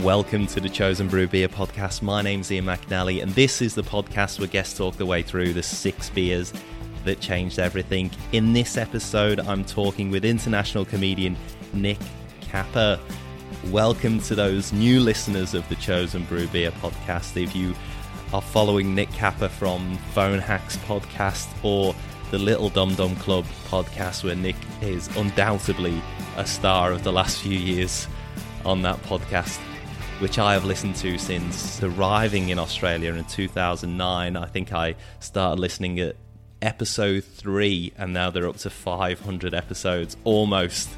Welcome to the Chosen Brew Beer podcast. My name's Ian McNally, and this is the podcast where guests talk their way through the six beers that changed everything. In this episode, I'm talking with international comedian Nick Capper. Welcome to those new listeners of the Chosen Brew Beer podcast. If you are following Nick Capper from Phone Hacks podcast or the Little Dum Dum Club podcast, where Nick is undoubtedly a star of the last few years on that podcast which I have listened to since arriving in Australia in 2009. I think I started listening at episode three, and now they're up to 500 episodes almost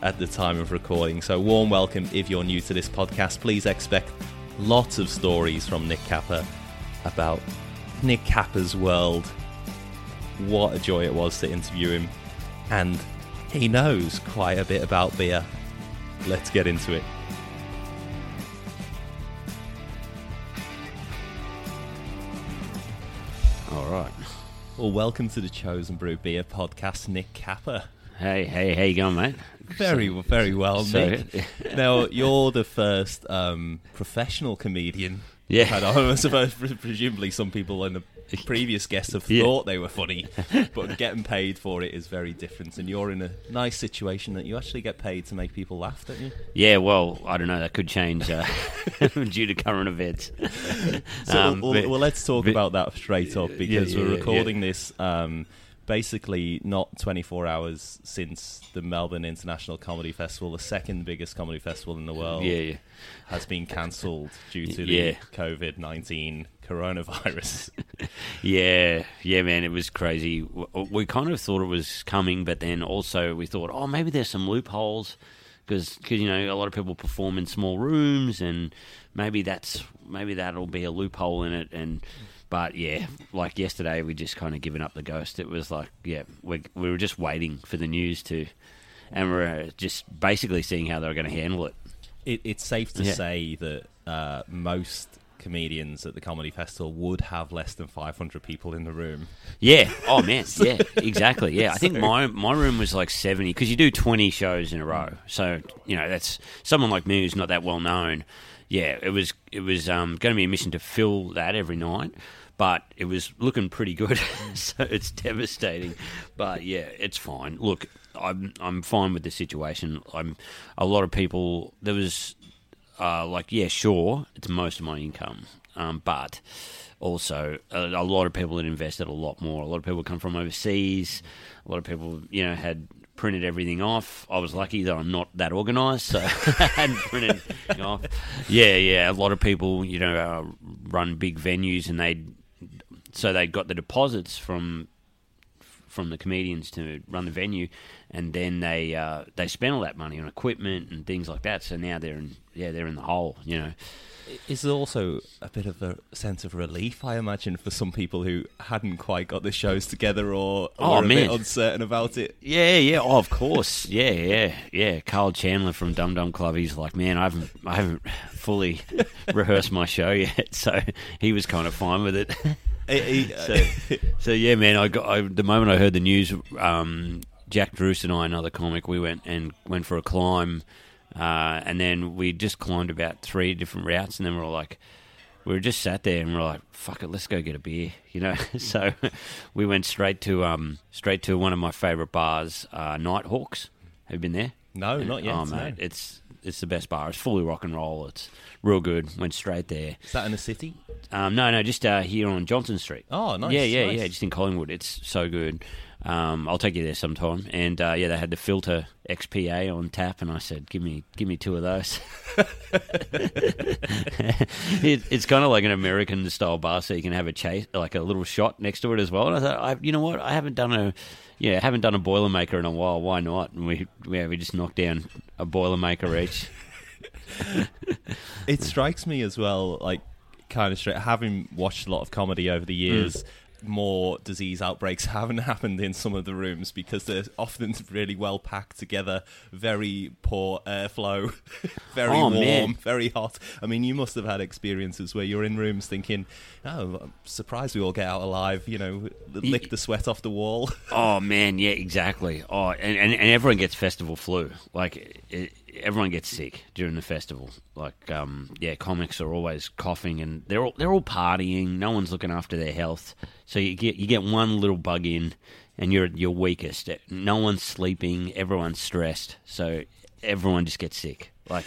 at the time of recording. So, warm welcome if you're new to this podcast. Please expect lots of stories from Nick Capper about Nick Capper's world. What a joy it was to interview him, and he knows quite a bit about beer. Let's get into it. All right. Well, welcome to the Chosen Brew Beer podcast, Nick Capper. Hey, hey, how you going, mate? Very, very well, So- Nick. now, you're the first um, professional comedian. Yeah. I suppose presumably some people in the previous guests have Yeah. thought they were funny, but getting paid for it is very different. And you're in a nice situation that you actually get paid to make people laugh, don't you? Yeah, well, I don't know. That could change uh, due to current events. So, Um, well, but- well, let's talk but- about that straight up because yeah, we're yeah, recording this um, basically not 24 hours since the Melbourne International Comedy Festival, the second biggest comedy festival in the world, Yeah, yeah. has been cancelled due to Yeah. the COVID 19 coronavirus. Yeah, yeah, man, it was crazy. We kind of thought it was coming, but then also we thought, oh, maybe there's some loopholes because, you know, a lot of people perform in small rooms, and maybe that's maybe that'll be a loophole in it. And but yeah, like yesterday, we just kind of given up the ghost. It was like, yeah, we we were just waiting for the news to, and we're uh, just basically seeing how they were going to handle it. it, it's safe to Yeah. say that uh, most comedians at the comedy festival would have less than 500 people in the room. Yeah. Oh man. Yeah. Exactly. Yeah. I think my my room was like seventy because you do twenty shows in a row. So you know that's someone like me who's not that well known. Yeah. It was it was um, going to be a mission to fill that every night. But it was looking pretty good, so it's devastating. But yeah, it's fine. Look, I'm I'm fine with the situation. I'm a lot of people. There was uh, like, yeah, sure, it's most of my income, um, but also a, a lot of people had invested a lot more. A lot of people come from overseas. A lot of people, you know, had printed everything off. I was lucky that I'm not that organised, so I hadn't printed off. Yeah, yeah. A lot of people, you know, uh, run big venues, and they so they got the deposits from from the comedians to run the venue, and then they uh, they spent all that money on equipment and things like that. So now they're in yeah they're in the hole. You know, Is there also a bit of a sense of relief, I imagine, for some people who hadn't quite got the shows together or Oh, were a man. bit uncertain about it? yeah, yeah, oh, of course, yeah, yeah, yeah. Carl Chandler from Dum Dum Club, he's like, man, I haven't I haven't fully rehearsed my show yet, so he was kind of fine with it. So, so yeah, man. I got I, the moment I heard the news. Um, Jack Druce and I, another comic, we went and went for a climb, uh, and then we just climbed about three different routes, and then we are like, we were just sat there and we are like, fuck it, let's go get a beer, you know. so we went straight to um, straight to one of my favorite bars, uh, Nighthawks. Have you been there? no, not yet. Oh no. mate, it's it's the best bar. It's fully rock and roll. It's real good. Went straight there. Is that in the city? Um, no, no, just uh, here on Johnston Street. Oh, nice. Yeah, yeah, nice. yeah. Just in Collingwood, it's so good. Um, I'll take you there sometime. And uh, yeah, they had the Balter XPA on tap, and I said, "Give me, give me two of those." it, it's kind of like an American style bar, so you can have a chase, like a little shot next to it as well. And I thought, I, you know what? I haven't done a, yeah, haven't done a boilermaker in a while. Why not? And we, yeah, we just knocked down a boilermaker each. It strikes me as well, like kind of straight. Having watched a lot of comedy over the mm. years, more disease outbreaks haven't happened in some of the rooms because they're often really well packed together, very poor airflow, very Oh, warm, man. very hot. I mean, you must have had experiences where you're in rooms thinking, "Oh, I'm surprised we all get out alive." You know, lick the sweat off the wall. Oh man, yeah, exactly. Oh, and, and, and everyone gets festival flu. Like it, everyone gets sick during the festival. Like, um, yeah, comics are always coughing and they're all they're all partying. No one's looking after their health, so you get you get one little bug in, and you're your weakest. No one's sleeping. Everyone's stressed, so everyone just gets sick. Like.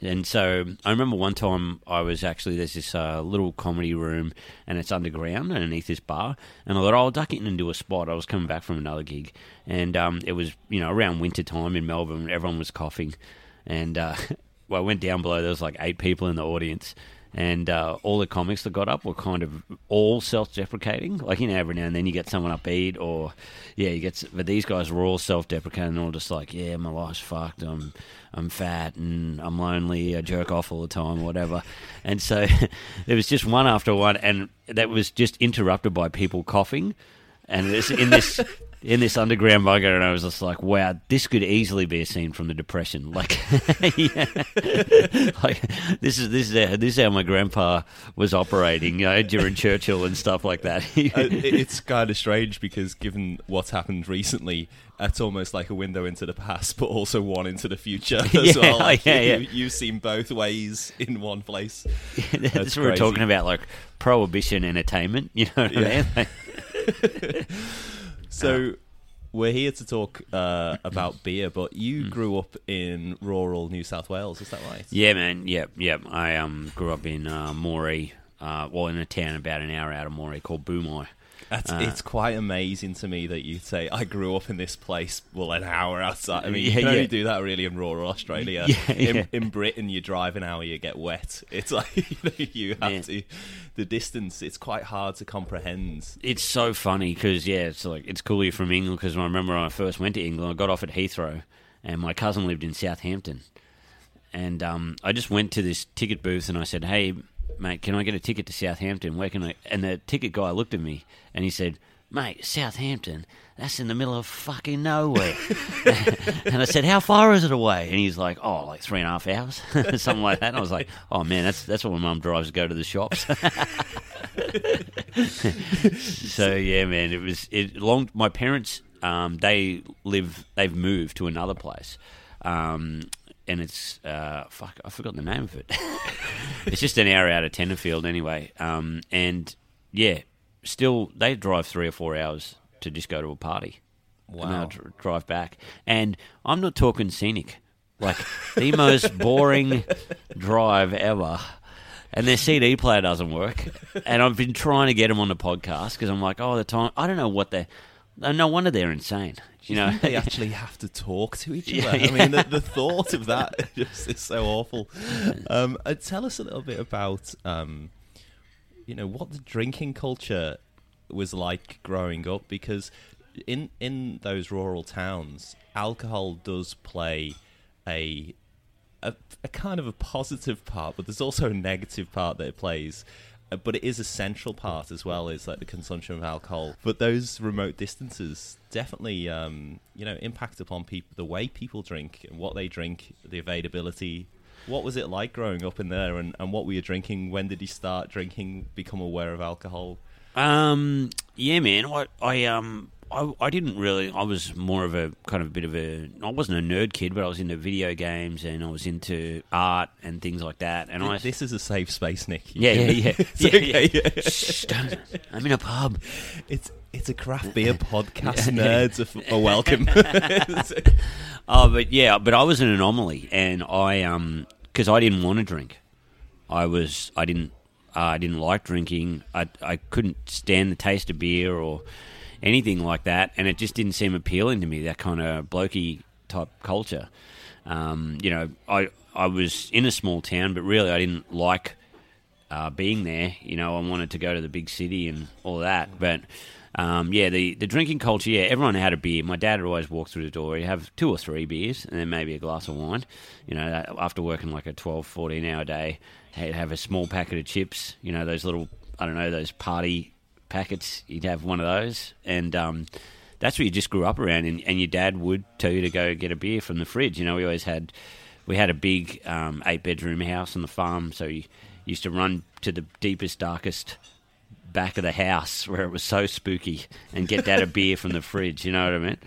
And so I remember one time I was actually there's this uh, little comedy room and it's underground underneath this bar, and I thought oh, I'll duck in into a spot. I was coming back from another gig, and um, it was you know around winter time in Melbourne. Everyone was coughing, and uh, well, I went down below. There was like eight people in the audience, and uh, all the comics that got up were kind of all self-deprecating. Like you know, every now and then you get someone upbeat, or yeah, you get. But these guys were all self-deprecating, all just like, yeah, my life's fucked. I'm I'm fat and I'm lonely. I jerk off all the time, whatever. And so there was just one after one, and that was just interrupted by people coughing. And it's in this in this underground bunker, and I was just like, "Wow, this could easily be a scene from the Depression." Like, like this is this is how, this is how my grandpa was operating, you know, during Churchill and stuff like that. uh, it's kind of strange because given what's happened recently, it's almost like a window into the past, but also one into the future as Yeah, well. Like, yeah, yeah. You, you've seen both ways in one place. That's That's what we're talking about, like prohibition entertainment. You know what Yeah. I mean? So we're here to talk uh, about beer, but Hmm. you grew up in rural New South Wales, is that right? Yeah, man. Yep, yep. I um grew up in uh, Moree, uh, well, in a town about an hour out of Moree called Boomi. That's, Uh, it's quite amazing to me that you say I grew up in this place. Well, an hour outside. I mean, you Yeah, can only yeah. do that really in rural Australia. Yeah, in, in Britain, you drive an hour, you get wet. It's like you, know, you have to the distance. It's quite hard to comprehend. It's so funny because yeah, it's like it's cool you're from England because I remember when I first went to England, I got off at Heathrow, and my cousin lived in Southampton, and um, I just went to this ticket booth and I said, "Hey, mate, can I get a ticket to Southampton? Where can I?" And the ticket guy looked at me and he said, "Mate, Southampton." That's in the middle of fucking nowhere. and I said, How far is it away? And he's like, Oh, like three and a half hours, something like that. And I was like, Oh man, that's that's what my mum drives to go to the shops. so yeah, man, it was it long. My parents, um, they live, they've moved to another place, um, and it's uh, fuck, I forgot the name of it. it's just an hour out of Tenterfield, anyway. Um, and yeah, still they drive three or four hours to just go to a party. And Wow. they'll dr- drive back, and I'm not talking scenic, like the most boring drive ever and their CD player doesn't work. And I've been trying to get them on the podcast because I'm like, oh, the time I don't know what they. No wonder they're insane. You know, they actually have to talk to each Yeah, other. yeah. I mean, the, the thought of that just is so awful. Um, uh, tell us a little bit about, um, you know, what the drinking culture was like growing up, because in in those rural towns, alcohol does play a a, a kind of a positive part, but there's also a negative part that it plays. Uh, But it is a central part as well. Is like the consumption of alcohol. But those remote distances definitely, um, you know, impact upon people, the way people drink and what they drink, the availability. What was it like growing up in there, and, and what were you drinking? When did you start drinking? Become aware of alcohol? Um, yeah, man. I, I um, I, I didn't really. I was more of a kind of a bit of a. I wasn't a nerd kid, but I was into video games and I was into art and things like that. And I, This is a safe space, Nick. Yeah, yeah, yeah, yeah, okay, yeah. yeah. Shh, don't. I'm in a pub. It's it's a craft beer podcast. Nerds are, are welcome. Oh, but yeah, but I was an anomaly, and I um because I didn't want to drink. I was I didn't uh, I didn't like drinking. I I couldn't stand the taste of beer or anything like that, and it just didn't seem appealing to me. That kind of blokey type culture. Um, you know, I I was in a small town, but really I didn't like uh, being there. You know, I wanted to go to the big city and all that. But um, yeah, the, the drinking culture, yeah, everyone had a beer. My dad would always walk through the door. He'd have two or three beers and then maybe a glass of wine. You know, after working like a 12, 14 hour day, he'd have a small packet of chips, you know, those little, I don't know, those party packets. He'd have one of those. And, um, that's what you just grew up around, and, and your dad would tell you to go get a beer from the fridge. You know, we always had, we had a big um, eight bedroom house on the farm, so you used to run to the deepest, darkest back of the house where it was so spooky and get dad a beer from the fridge. You know what I mean?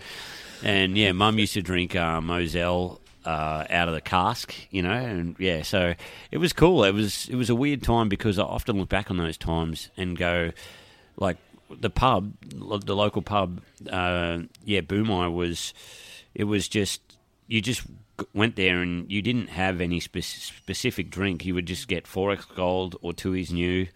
And yeah, mum used to drink uh, Moselle uh, out of the cask, you know, and yeah, so it was cool. It was it was a weird time because I often look back on those times and go, like the pub, the local pub, uh, yeah, Boomi was, it was just you just went there and you didn't have any spe- specific drink. You would just get 4X Gold or Tooheys New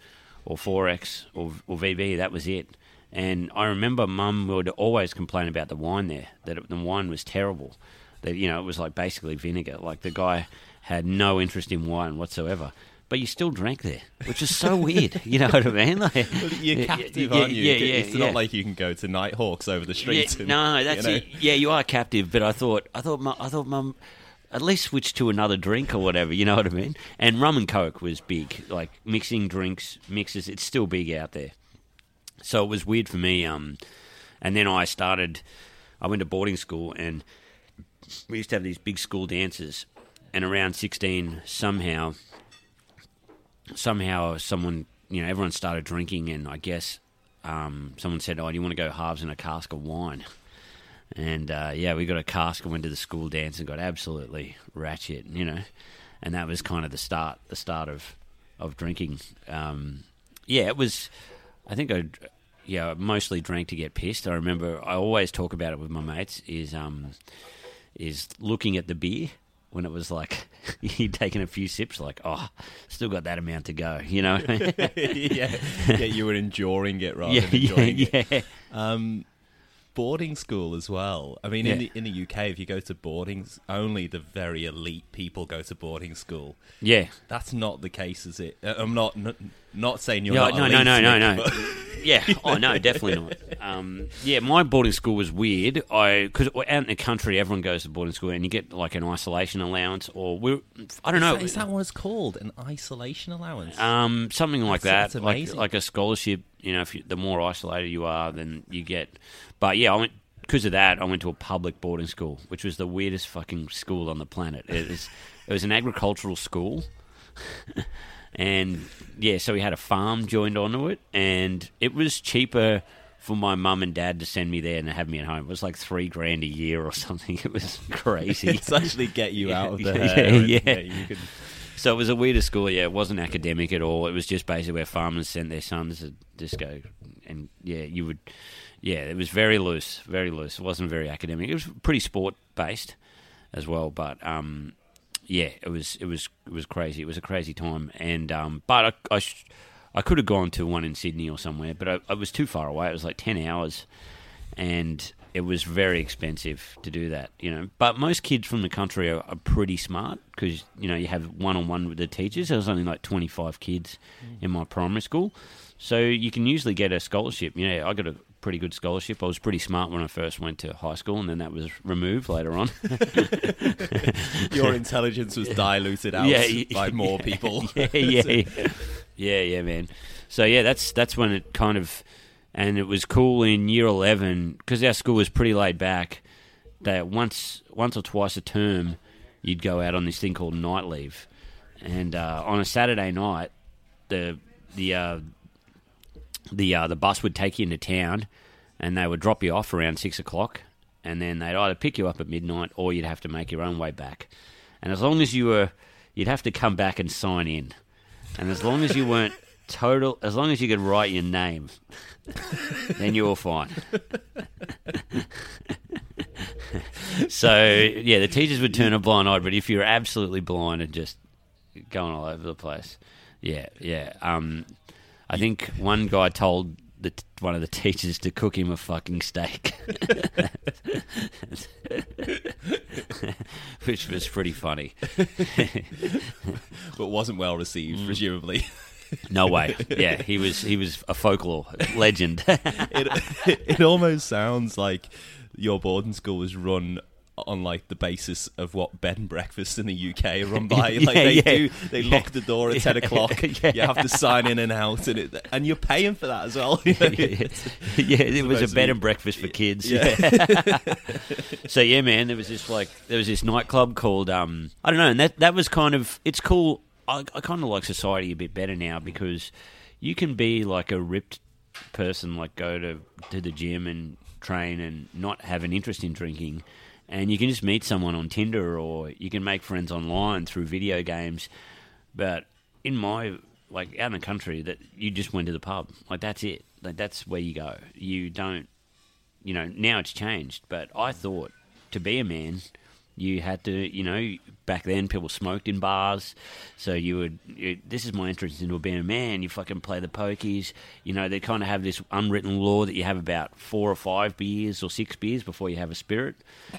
or 4X or, or VB. That was it. And I remember Mum would always complain about the wine there, that it, the wine was terrible. That you know it was like basically vinegar. Like the guy had no interest in wine whatsoever. But you still drank there, which is so weird. You know what I mean? Like, Well, You're captive, yeah, aren't you? yeah, yeah, it's yeah. not like you can go to Nighthawks over the street. Yeah, and, no, that's you know. it. Yeah, you are captive. But I thought, I thought, Mum- I thought, mum, at least switch to another drink or whatever. You know what I mean? And rum and coke was big, like mixing drinks, mixes. It's still big out there. So it was weird for me. Um, and then I started. I went to boarding school, and we used to have these big school dances. And around sixteen, somehow, somehow, someone, you know, everyone started drinking, and I guess um, someone said, "Oh, do you want to go halves in a cask of wine?" And uh, yeah, we got a cask and went to the school dance and got absolutely ratchet, you know. And that was kind of the start, the start of of drinking. Um, yeah, it was. I think I, yeah, mostly drank to get pissed. I remember I always talk about it with my mates. Is um, is looking at the beer when it was like he'd taken a few sips, like oh, still got that amount to go, you know. yeah, yeah, you were enduring it rather yeah, than enjoying yeah, it. yeah. Um, boarding school as well. I mean, in the in the UK, if you go to boarding, only the very elite people go to boarding school. Yeah. That's not the case, is it? Uh, I'm not n- not saying you're Yeah, not. no, elite, no, no, no, Nick, no. Yeah. Oh no, definitely not. Um, yeah, my boarding school was weird. I because out in the country, everyone goes to boarding school, and you get like an isolation allowance, or we I don't know. Is that, is that what it's called? An isolation allowance? Um, something like That's- that, that's like amazing. like a scholarship. You know, if you, the more isolated you are, then you get. But yeah, I went because of that. I went to a public boarding school, which was the weirdest fucking school on the planet. It was it was an agricultural school, and yeah, so we had a farm joined onto it, and it was cheaper for my mum and dad to send me there and to have me at home. It was like three grand a year or something. It was crazy. it's actually get you out of the Yeah, yeah. you can, So it was a weirder school. Yeah, it wasn't academic at all. It was just basically where farmers sent their sons to just go, and yeah, you would, yeah, it was very loose, very loose. It wasn't very academic. It was pretty sport based as well, but um, yeah, it was it was it was crazy. It was a crazy time, and um, but I I, sh- I could have gone to one in Sydney or somewhere, but I, I was too far away. It was like ten hours, and it was very expensive to do that, you know. But most kids from the country are, are pretty smart because you know you have one on one with the teachers. There was only like twenty five kids in my primary school, so you can usually get a scholarship. You know, I got a pretty good scholarship. I was pretty smart when I first went to high school, and then that was removed later on. your intelligence was diluted out Yeah, by more people. yeah, yeah, yeah, yeah, man. So yeah, that's that's when it kind of, and it was cool in year eleven because our school was pretty laid back. That once once or twice a term, you'd go out on this thing called night leave, and uh, on a Saturday night, the the uh, the uh, the bus would take you into town, and they would drop you off around six o'clock, and then they'd either pick you up at midnight or you'd have to make your own way back. And as long as you were, you'd have to come back and sign in, and as long as you weren't total, as long as you could write your name, then you were fine. so yeah, the teachers would turn a blind eye, but if you're absolutely blind and just going all over the place, yeah, yeah. Um, I think one guy told the, one of the teachers to cook him a fucking steak, which was pretty funny. but wasn't well received, Mm. presumably. No way. Yeah, he was he was a folklore legend. it, it almost sounds like your boarding school was run on like the basis of what bed and breakfasts in the UK are run by. Like Yeah, they yeah. do, they Yeah. lock the door at ten o'clock. Yeah. You have to sign in and out, and it, and you're paying for that as well. You know, yeah, it was a bed and breakfast for kids. Yeah. so yeah, man, there was this like there was this nightclub called um I don't know, and that that was kind of it's cool. I, I kind of like society a bit better now because you can be like a ripped person, like go to to the gym and train and not have an interest in drinking. And you can just meet someone on Tinder or you can make friends online through video games. But in my like out in the country, that you just went to the pub, like that's it. Like that's where you go. You don't, you know. Now it's changed, but I thought to be a man, you had to, you know, back then people smoked in bars, so you would. This is my entrance into being a man. You fucking play the pokies. You know, they kind of have this unwritten law that you have about four or five beers or six beers before you have a spirit.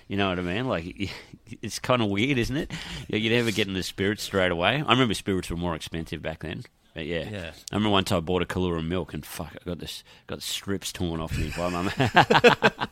You know what I mean? Like, it's kind of weird, isn't it? You never get in the spirit straight away. I remember spirits were more expensive back then. But yeah. Yeah. I remember one time I bought a Kahlua milk and fuck, I got this got strips torn off me by my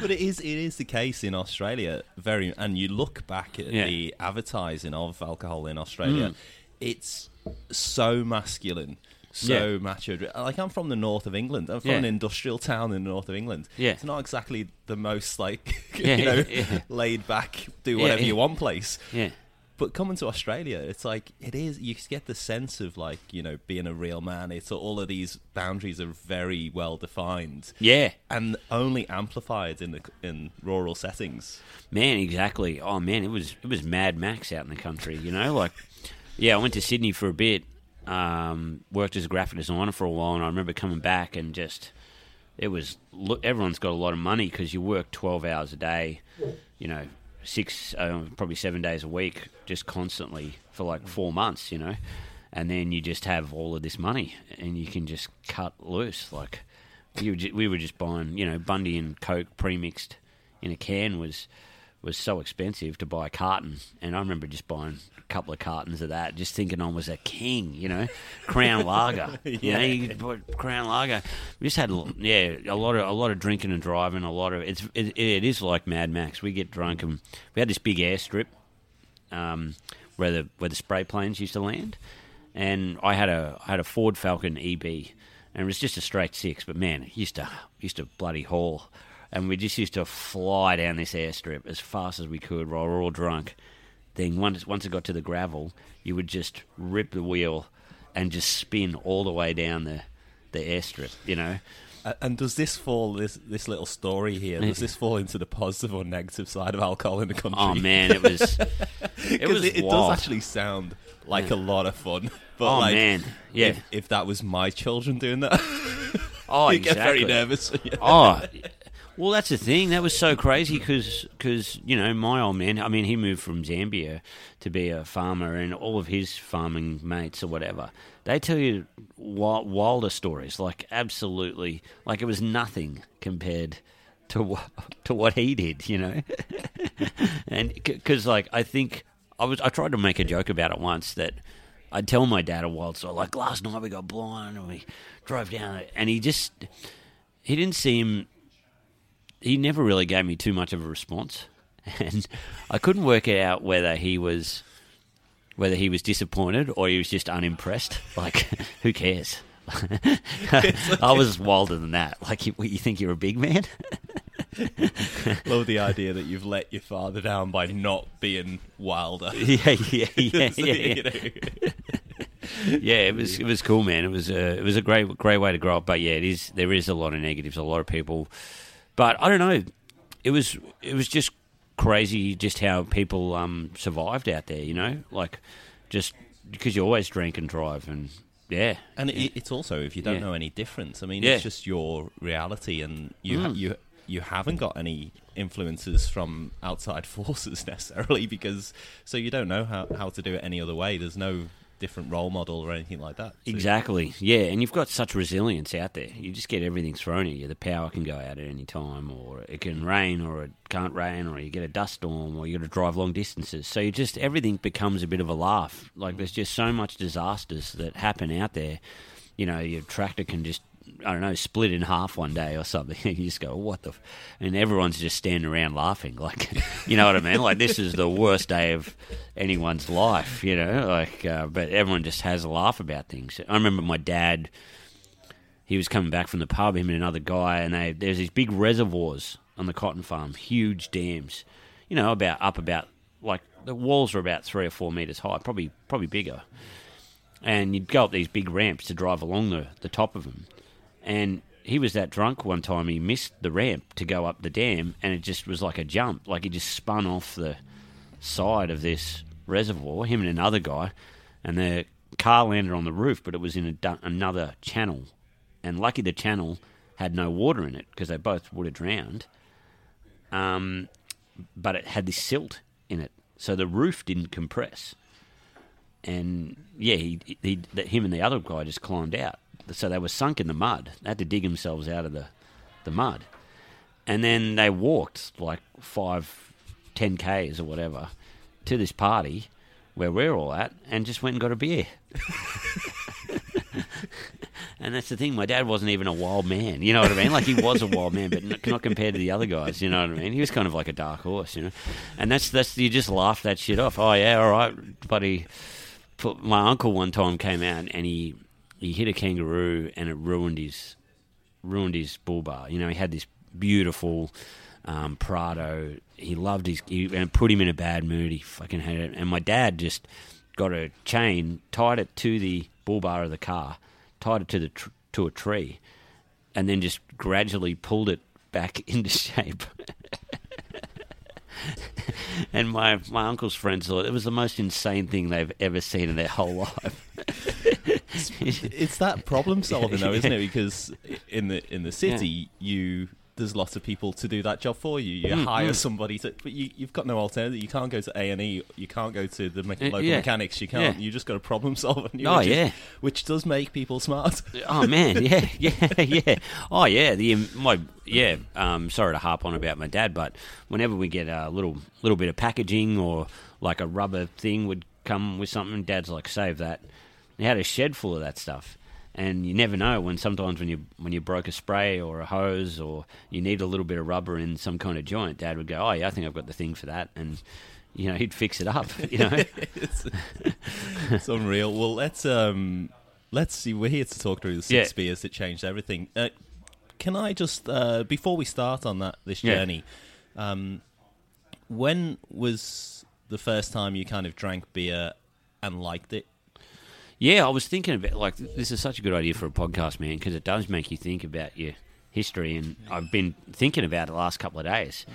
But it is it is the case in Australia very and you look back at Yeah. the advertising of alcohol in Australia, mm. it's so masculine. So Yeah. macho. Like I'm from the north of England. I'm from Yeah. an industrial town in the north of England. Yeah. It's not exactly the most like you know laid back, do whatever you want place. Yeah. But coming to Australia, it's like it is. You get the sense of like you know being a real man. It's all of these boundaries are very well defined Yeah. and only amplified in the in rural settings. Man, exactly. Oh man, it was it was Mad Max out in the country. You know, like yeah, I went to Sydney for a bit. Um, worked as a graphic designer for a while, and I remember coming back and just it was look. Everyone's got a lot of money because you work twelve hours a day. You know, six uh, probably seven days a week, just constantly for like four months. You know, and then you just have all of this money, and you can just cut loose. Like we were, we were just buying, you know, Bundy and Coke pre-mixed in a can was was so expensive to buy a carton, and I remember just buying couple of cartons of that, just thinking I was a king, you know, Crown Lager, you know, you put Crown Lager. We just had, yeah, a lot of a lot of drinking and driving, a lot of it's it, it is like Mad Max. We get drunk and we had this big airstrip um, where the where the spray planes used to land, and I had a I had a Ford Falcon EB, and it was just a straight six, but man, it used to used to bloody haul, and we just used to fly down this airstrip as fast as we could while we are all drunk. Then once once it got to the gravel, you would just rip the wheel and just spin all the way down the the airstrip, you know. And does this fall this this little story here? Does this fall into the positive or negative side of alcohol in the country? Oh man, it was it was it, it does actually sound like a lot of fun. But Oh, like, man. Yeah. If, if that was my children doing that, Oh, you get very nervous. Yeah. Oh, well, that's the thing. That was so crazy because, you know, my old man, I mean, he moved from Zambia to be a farmer, and all of his farming mates or whatever, they tell you wi- wilder stories. Like, absolutely, like it was nothing compared to what, to what he did, you know? and because, like, I think I was, I tried to make a joke about it once that. I'd tell my dad a wild story. Like last night, we got blind and we drove down, and he just he didn't seem he never really gave me too much of a response and i couldn't work it out whether he was whether he was disappointed or he was just unimpressed like who cares i was wilder than that like you, you think you're a big man Love the idea that you've let your father down by not being wilder. yeah yeah yeah, So, yeah, you yeah. know. yeah, it was it was cool, man. It was a it was a great great way to grow up. But yeah, it is there is a lot of negatives, a lot of people. But I don't know. It was it was just crazy, just how people um, survived out there. You know, like just because you always drink and drive, and yeah, And it, it's also if you don't Yeah. know any difference. I mean, Yeah. it's just your reality, and you ha- Mm. you you haven't got any influences from outside forces necessarily because so you don't know how how to do it any other way. There's no different role model or anything like that. Exactly. Yeah, and you've got such resilience out there. You just get everything thrown at you. The power can go out at any time, or it can rain, or it can't rain, or you get a dust storm, or you got to drive long distances. So you just everything becomes a bit of a laugh. Like there's just so much disasters that happen out there. You know, your tractor can just I don't know split in half one day or something. And you just go, what the? F-? And everyone's just standing around laughing. Like, you know what I mean? Like this is the worst day of anyone's life. You know, like, uh, but everyone just has a laugh about things. I remember my dad he was coming back from the pub, him and another guy, and they there's these big reservoirs on the cotton farm, huge dams, you know, about up about like the walls are about three or four meters high, probably probably bigger, and you'd go up these big ramps to drive along the the top of them, and he was that drunk one time he missed the ramp to go up the dam, and it just was like a jump, like he just spun off the side of this reservoir. Him and another guy, and the car landed on the roof, but it was in a, another channel, and lucky the channel had no water in it because they both would have drowned. Um, but it had this silt in it, so the roof didn't compress. And yeah, he, he, him and the other guy just climbed out, so they were sunk in the mud. They had to dig themselves out of the, the mud, and then they walked like five, ten k's or whatever to this party where we're all at, and just went and got a beer. And that's the thing. My dad wasn't even a wild man. You know what I mean? Like he was a wild man, but not, not compared to the other guys. You know what I mean? He was kind of like a dark horse. You know, and that's that's you just laugh that shit off. Oh yeah, all right, buddy. My uncle one time came out and he he hit a kangaroo and it ruined his ruined his bull bar. You know, he had this beautiful um, Prado. He loved his he, and it put him in a bad mood. He fucking hated it. And my dad just got a chain, tied it to the bull bar of the car tied it to the tr- to a tree, and then just gradually pulled it back into shape. and my my uncle's friends thought it was the most insane thing they've ever seen in their whole life. it's, it's that problem solving though, isn't it? Because in the in the city, yeah. you there's lots of people to do that job for you. You mm, hire mm. somebody to, but you, have got no alternative. You can't go to A and E. You can't go to the me- uh, local yeah. mechanics. You can't. Yeah. You just got to problem solve. You, oh which yeah, is, which does make people smart. oh man, yeah, yeah, yeah. Oh yeah, the um, my yeah. Um, sorry to harp on about my dad, but whenever we get a little little bit of packaging or like a rubber thing would come with something, Dad's like, save that. He had a shed full of that stuff and you never know when sometimes when you when you broke a spray or a hose or you need a little bit of rubber in some kind of joint, Dad would go, "Oh yeah, I think I've got the thing for that," and you know he'd fix it up. You know, it's, it's, unreal. Well, let's um, let's see. We're here to talk through the six yeah. beers that changed everything. Uh, can I just uh, before we start on that this journey, yeah. um, when was the first time you kind of drank beer and liked it? Yeah, I was thinking about like this is such a good idea for a podcast, man, because it does make you think about your history, and I've been thinking about it the last couple of days.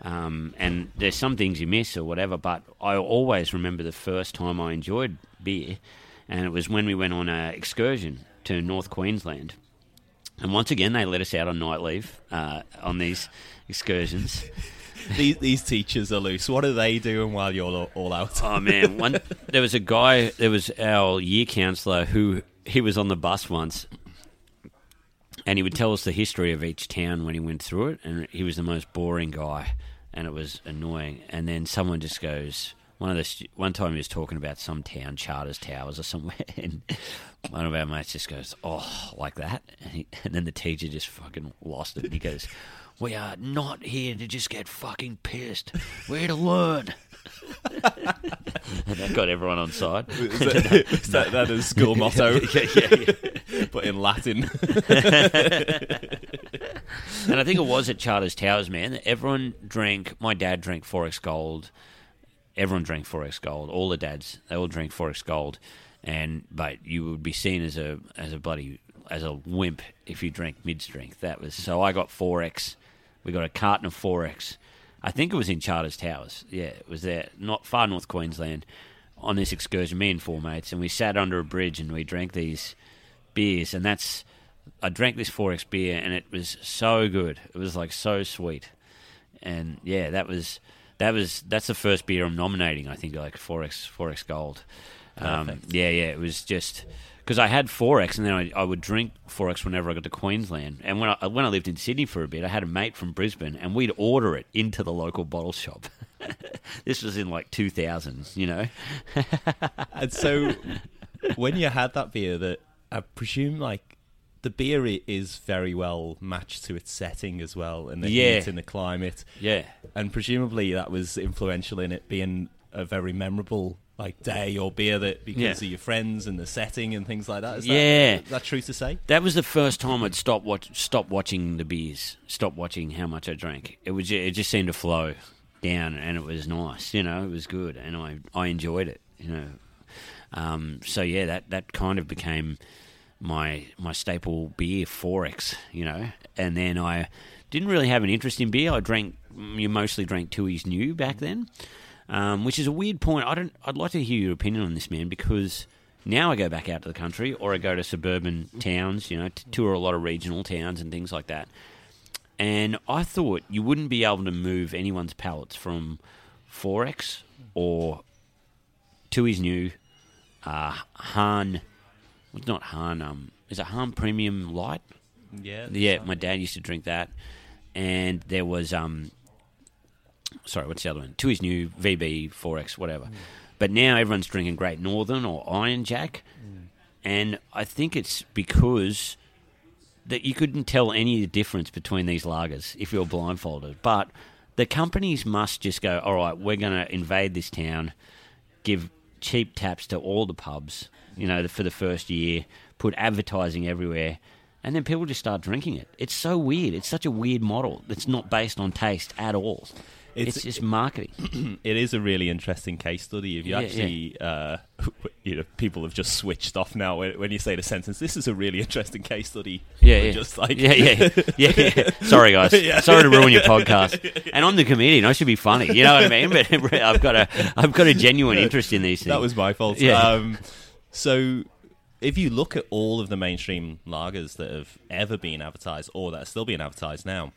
Um, and there's some things you miss or whatever, but I always remember the first time I enjoyed beer, and it was when we went on an excursion to North Queensland. And once again, they let us out on night leave uh, on these excursions. These, these teachers are loose. What are they doing while you're all out? oh man, one there was a guy. There was our year counsellor who he was on the bus once, and he would tell us the history of each town when he went through it, and he was the most boring guy, and it was annoying. And then someone just goes. One of the one time he was talking about some town, Charters Towers or somewhere, and one of our mates just goes, "Oh, like that," and, he, and then the teacher just fucking lost it. And he goes, we are not here to just get fucking pissed. We're here to learn. and that got everyone on side. Is that, is that, that is school motto, yeah, yeah, yeah. but in Latin. and I think it was at Charters Towers, man. Everyone drank. My dad drank XXXX Gold. Everyone drank XXXX Gold. All the dads, they all drank XXXX Gold. And but you would be seen as a as a bloody as a wimp if you drank mid strength. That was so. I got XXXX we got a carton of XXXX. I think it was in Charters Towers. Yeah, it was there, not far north Queensland, on this excursion. Me and four mates, and we sat under a bridge and we drank these beers. And that's I drank this XXXX beer, and it was so good. It was like so sweet, and yeah, that was that was that's the first beer I'm nominating. I think like XXXX XXXX Gold. Um, yeah, yeah, it was just because I had XXXX and then I, I, would drink XXXX whenever I got to Queensland. And when I, when I lived in Sydney for a bit, I had a mate from Brisbane and we'd order it into the local bottle shop. this was in like two thousands, you know? and so when you had that beer, that I presume like the beer is very well matched to its setting as well and the yeah. heat and the climate. Yeah. And presumably that was influential in it being a very memorable like day or beer that because yeah. of your friends and the setting and things like that. Is yeah, that, is that true to say? That was the first time I'd stop watch stop watching the beers, stop watching how much I drank. It was it just seemed to flow down, and it was nice. You know, it was good, and I I enjoyed it. You know, um, so yeah, that that kind of became my my staple beer, XXXX, you know, and then I didn't really have an interest in beer. I drank, you mostly drank Tooheys New back then, um, which is a weird point. I don't. I'd like to hear your opinion on this, man, because now I go back out to the country or I go to suburban towns, you know, to tour a lot of regional towns and things like that. And I thought you wouldn't be able to move anyone's palates from XXXX or Tooheys New, uh, Hahn, well, not Hahn, um, is it Hahn Premium Light? Yeah. Yeah, my dad used to drink that. And there was, um, sorry, what's the other one? Tooheys New, VB, 4X, whatever. Mm. But now everyone's drinking Great Northern or Iron Jack. Mm. And I think it's because that you couldn't tell any difference between these lagers if you were blindfolded. But the companies must just go, all right, we're going to invade this town, give cheap taps to all the pubs, you know, for the first year, put advertising everywhere, and then people just start drinking it. It's so weird. It's such a weird model. It's not based on taste at all. It's, It's- just marketing. it is a really interesting case study. If you Yeah, actually, Uh, you know, people have just switched off now when, when you say the sentence. This is a really interesting case study. Yeah, yeah. Just like yeah, yeah, yeah, yeah. Sorry, guys. Yeah. Sorry to ruin your podcast. And I'm the comedian. I should be funny. You know what I mean? But I've got a, I've got a genuine interest in these things. that was my fault. Yeah. Um, so, if you look at all of the mainstream lagers that have ever been advertised or that are still being advertised now,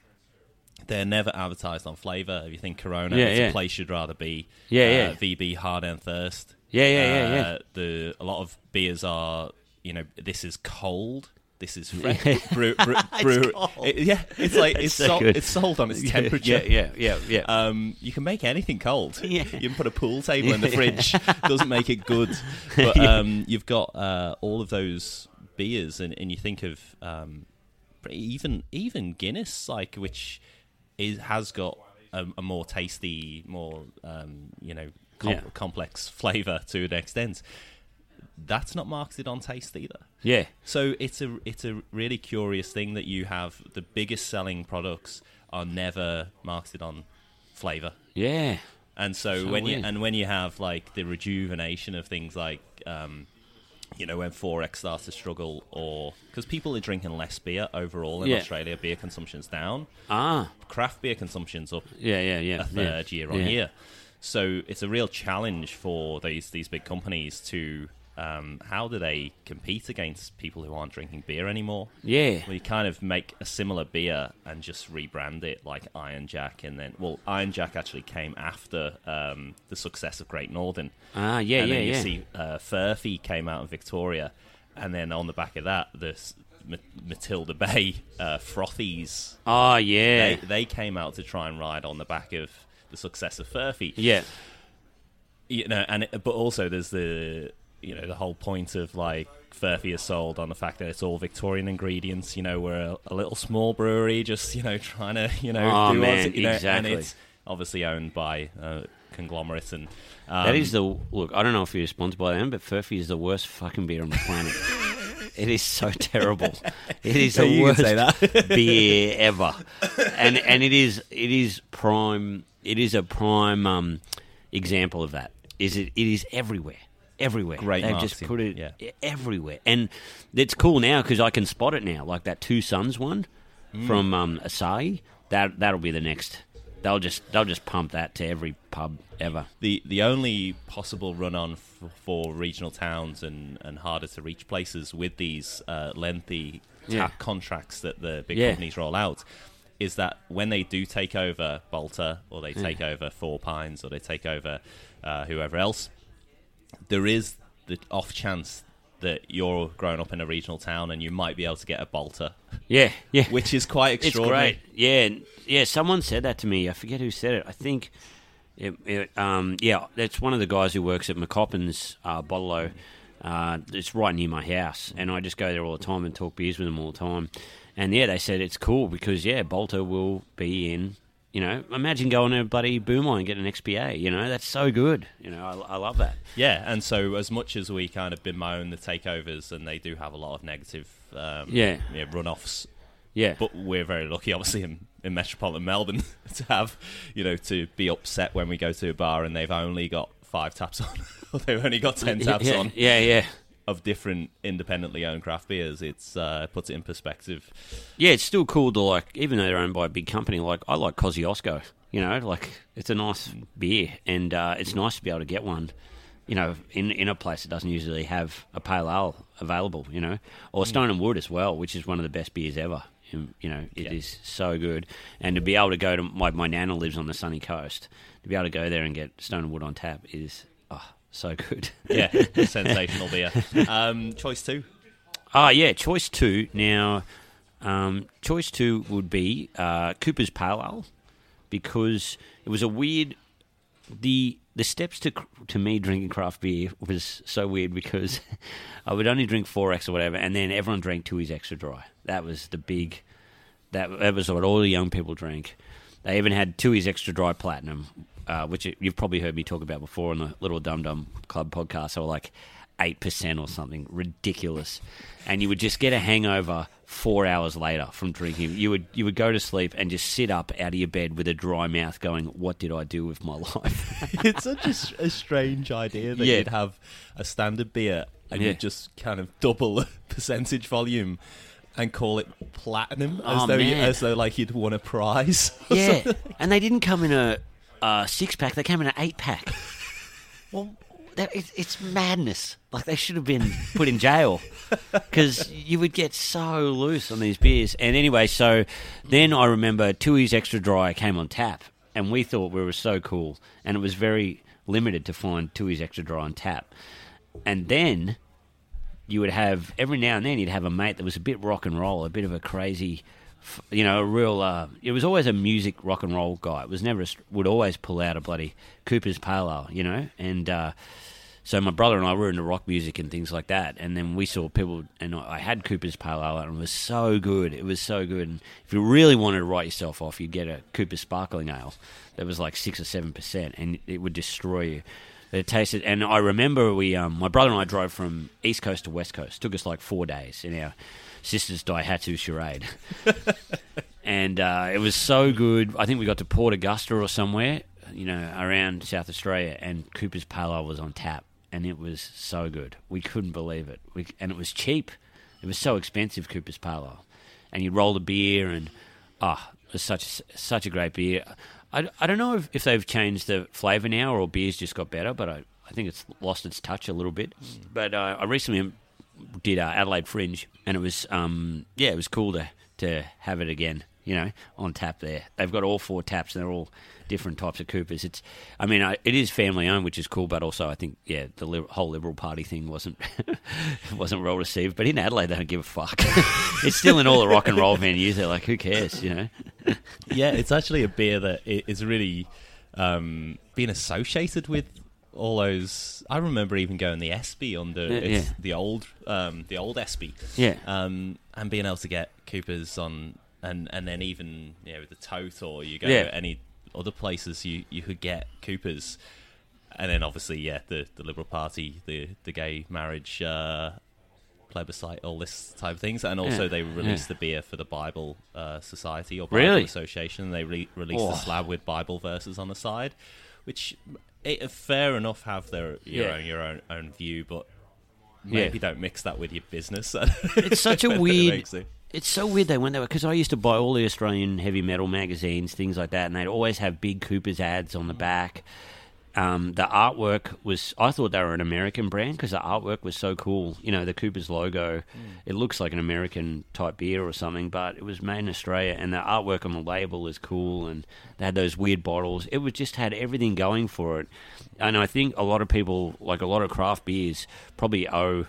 they're never advertised on flavour. If you think Corona Yeah, is yeah. a place you'd rather be, Yeah, uh, yeah. VB Hard and Thirst. Yeah, yeah, yeah, yeah. Uh, The a lot of beers are, you know, this is cold. This is fresh. brew, brew, brew, it- yeah, it's like it's so sol- it's sold on its temperature. Yeah, yeah, yeah, yeah. Um, you can make anything cold. Yeah. You can put a pool table in the fridge. Doesn't make it good. But um, you've got uh, all of those beers, and, and you think of um, even even Guinness, like which is has got a, a more tasty, more um, you know com- Yeah. complex flavour to an extent. That's not marketed on taste either. yeah. So it's a it's a really curious thing that you have the biggest selling products are never marketed on flavor. Yeah. And so, So when weird. you and when you have like the rejuvenation of things like um, you know when XXXX starts to struggle or because people are drinking less beer overall in Yeah. Australia, beer consumption's down. Ah. Craft beer consumption's up Yeah, yeah, yeah. a third yeah. year on yeah. year. So it's a real challenge for these these big companies to um, how do they compete against people who aren't drinking beer anymore? Yeah. Well, you kind of make a similar beer and just rebrand it like Iron Jack, and then well, Iron Jack actually came after um, the success of Great Northern. Ah, yeah, and yeah, then you yeah. see uh, Furphy came out in Victoria, and then on the back of that, this Ma- Matilda Bay uh, Frothies. Oh, yeah. They, they came out to try and ride on the back of the success of Furphy yeah. you know, and it, but also there's the you know the whole point of like Furphy is sold on the fact that it's all Victorian ingredients. You know, we're a, a little small brewery, just you know trying to you know Oh, do man, what's, you know, exactly. and it's obviously owned by a conglomerate and um, That is the look. I don't know if you're sponsored by them, but Furphy is the worst fucking beer on the planet. it is so terrible. It is the worst beer ever, and and it is it is prime. It is a prime um, example of that. Is it? It is everywhere. Everywhere. Great They've just put it yeah. everywhere, and it's cool now because I can spot it now. Like that Two Sons one Mm. from um, Asahi. That that'll be the next. They'll just they'll just pump that to every pub ever. the the only possible run on f- for regional towns and, and harder to reach places with these uh, lengthy Yeah. tap contracts that the big Yeah. companies roll out is that when they do take over Balter or they take over Four Pines or they take over uh, whoever else, there is the off chance that you're growing up in a regional town and you might be able to get a Balter, Yeah, yeah. which is quite It's extraordinary. great. Yeah, yeah. Someone said that to me. I forget who said it. I think, it, it, um, yeah, that's one of the guys who works at McCoppin's uh, Bottle uh, It's right near my house, and I just go there all the time and talk beers with them all the time. And yeah, they said it's cool because yeah, Balter will be in. You know, imagine going to bloody Boomi and getting an XPA. You know, that's so good. You know, I, I love that. Yeah, and so as much as we kind of bemoan the takeovers, and they do have a lot of negative um, Yeah. yeah, runoffs, Yeah, but we're very lucky, obviously, in, in metropolitan Melbourne to have, you know, to be upset when we go to a bar and they've only got five taps on, or they've only got ten taps yeah, on. Yeah, yeah. Of different independently owned craft beers, it's uh, puts it in perspective. Yeah, it's still cool to like, even though they're owned by a big company. Like I like Kosciuszko. You know, like it's a nice beer, and uh, it's nice to be able to get one. You know, in in a place that doesn't usually have a pale ale available. You know, or Stone and Wood as well, which is one of the best beers ever. You know, it is Yeah. so good, and to be able to go to my my nana lives on the sunny coast. To be able to go there and get Stone and Wood on tap is so good. Yeah, sensational beer. Um, choice two. Ah, yeah, choice two. Now, um, choice two would be uh, Cooper's Pale Ale because it was a weird. The the steps to to me drinking craft beer was so weird because I would only drink XXXX or whatever, and then everyone drank two Tooheys Extra Dry. That was the big. That that was what all the young people drank. They even had two Tooheys Extra Dry Platinum, uh, which you've probably heard me talk about before on the Little Dum Dum Club podcast. Were like eight percent or something ridiculous, and you would just get a hangover four hours later from drinking. You would you would go to sleep and just sit up out of your bed with a dry mouth, going, "What did I do with my life?" it's such a strange idea that Yeah. you'd have a standard beer and Yeah. you'd just kind of double the percentage volume and call it platinum as Oh, though you, as though like you'd won a prize. or yeah, something. and they didn't come in a, six pack; they came in an eight pack. Well, that, it, it's madness. Like they should have been put in jail because you would get so loose on these beers. And anyway, so then I remember Tooheys Extra Dry came on tap, and we thought we were so cool, and it was very limited to find Tooheys Extra Dry on tap. And then you would have every now and then you'd have a mate that was a bit rock and roll, a bit of a crazy, you know, a real. Uh, it was always a music rock and roll guy. It was never a, would always pull out a bloody Cooper's Pale Ale, you know, and. Uh, so my brother and I were into rock music and things like that, and then we saw people, and I had Cooper's Pale Ale, and it was so good. It was so good. And if you really wanted to write yourself off, you'd get a Cooper's Sparkling Ale that was like six or seven percent, and it would destroy you. It tasted, and I remember we, um, my brother and I drove from East Coast to West Coast. It took us like four days in our sister's Daihatsu charade, and uh, it was so good. I think we got to Port Augusta or somewhere, you know, around South Australia, and Cooper's Pale Ale was on tap, and it was so good. We couldn't believe it, we, and it was cheap. It was so expensive, Cooper's Pale Ale, and you roll the beer, and ah, it was such such a great beer. I, I don't know if, if they've changed the flavour now or beer's just got better, but I, I think it's lost its touch a little bit. But uh, I recently did uh, Adelaide Fringe, and it was um, yeah, it was cool to to have it again. You know, on tap there. They've got all four taps, and they're all different types of Coopers. It's, I mean, I, it is family owned, which is cool, but also I think yeah, the li- whole Liberal Party thing wasn't wasn't well received. But in Adelaide, they don't give a fuck. it's still in all the rock and roll venues. They're like, who cares? You know. yeah, it's actually a beer that is really um, being associated with all those. I remember even going the Espy on the Yeah, the old um, the old Espy. Yeah. um, and being able to get Coopers on, and and then even you know the tote or you go Yeah. to any other places you you could get Coopers, and then obviously yeah the the Liberal Party the the gay marriage. Uh, plebiscite all this type of things and also Yeah, they released yeah. the beer for the bible uh, society or bible Really? association they re- released Oh. a slab with bible verses on the side which it, fair enough have their your Yeah. own your own, own view but Yeah. maybe don't mix that with your business It's such a weird. it- It's so weird they went there because I used to buy all the Australian heavy metal magazines, things like that, and they'd always have big Cooper's ads on the back. Um, the artwork was, I thought they were an American brand because the artwork was so cool. You know, the Cooper's logo, it looks like an American type beer or something, but it was made in Australia, and the artwork on the label is cool, and they had those weird bottles. It was just had everything going for it. And I think a lot of people, like a lot of craft beers, probably owe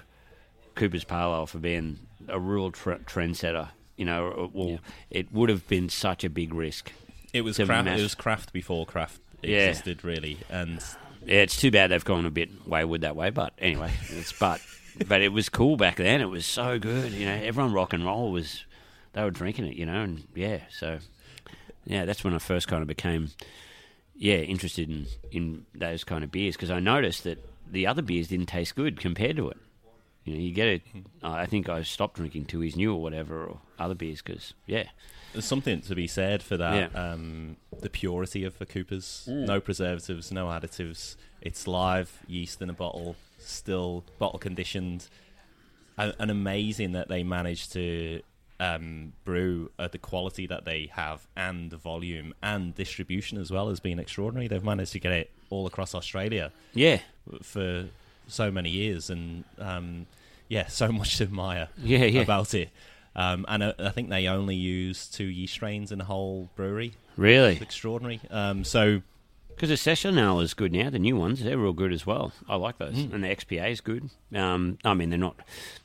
Cooper's Pale Ale for being a real tr- trendsetter. You know, well, it would have been such a big risk. it was craft mass- it was craft before craft Yeah. existed really and Yeah, it's too bad they've gone a bit wayward that way. But anyway, it's but but it was cool back then. It was so good. You know, everyone rock and roll was they were drinking it. You know, and yeah, so yeah, that's when I first kind of became yeah interested in in those kind of beers because I noticed that the other beers didn't taste good compared to it. You know, you get it. I think I stopped drinking Tooheys New or whatever or other beers because yeah, There's something to be said for that. Um, the purity of the Coopers. No preservatives, no additives. It's live yeast in a bottle, still bottle conditioned. And, and amazing that they managed to um, brew at the quality that they have and the volume and distribution as well has been extraordinary. They've managed to get it all across Australia yeah, for so many years, and um, yeah, so much to admire Yeah, yeah. about it. Um, and I, I think they only use two yeast strains in the whole brewery. really. It's extraordinary. Um, so Because the Session Ale is good now. The new ones, they're real good as well. I like those, Mm. and the XPA is good. Um, I mean, they're not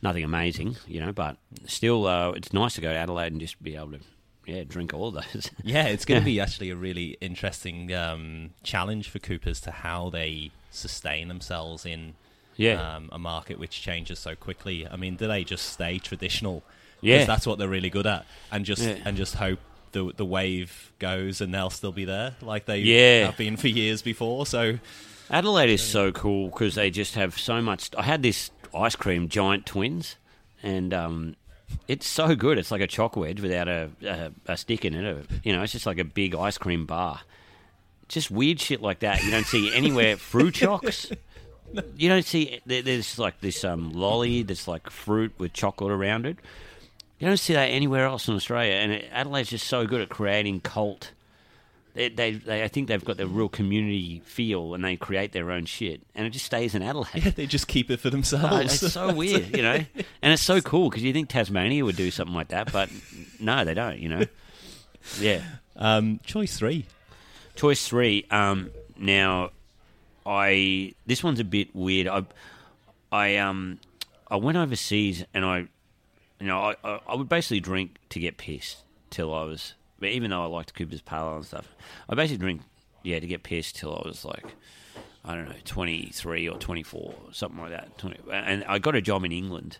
nothing amazing, you know, but still, uh, it's nice to go to Adelaide and just be able to, yeah, drink all those. yeah, it's going to be actually a really interesting um, challenge for Coopers to how they sustain themselves in yeah, um, a market which changes so quickly. I mean, do they just stay traditional? Yeah. that's what they're really good at, and just Yeah. and just hope the the wave goes and they'll still be there like they Yeah. have been for years before. So Adelaide is so cool because they just have so much. I had this ice cream giant twins, and um, it's so good. It's like a choc wedge without a, a, a stick in it. You know, it's just like a big ice cream bar. Just weird shit like that. You don't see anywhere. Fruchocs. You don't see. there- There's like this um, lolly that's like fruit with chocolate around it. You don't see that anywhere else in Australia. And Adelaide's just so good at creating cult they, they, they, I think they've got the real community feel, and they create their own shit, and it just stays in Adelaide. yeah, they just keep it for Oh, themselves. it's so weird, you know, and it's so cool because you think Tasmania would do something like that, but no, they don't. You know, yeah. um, choice three. Choice three. Um, now, I this one's a bit weird. I, I um, I went overseas and I, you know, I, I, would basically drink to get pissed till I was. Even though I liked Cooper's Pale Ale and stuff, I basically drink yeah to get pissed till I was like. I don't know, 23 or 24, something like that. 20, and I got a job in England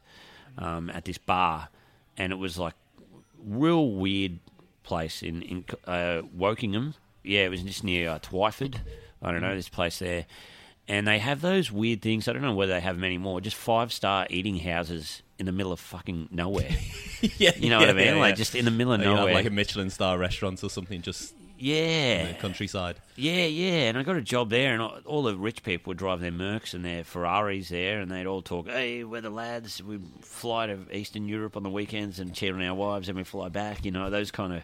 um, at this bar, and it was like real weird place in in uh, Wokingham. Yeah, it was just near uh, Twyford. I don't know this place there, and they have those weird things. I don't know whether they have many more. Just five star eating houses in the middle of fucking nowhere. yeah, You know what I mean? Like just in the middle of Like, you have, nowhere. like a Michelin star restaurant or something, just yeah, in the countryside. yeah, yeah. And I got a job there, and all- the rich people would drive their Mercs and their Ferraris there, and they'd all talk, hey, we're the lads. We fly to Eastern Europe on the weekends and cheer on our wives, and we fly back. You know, those kind of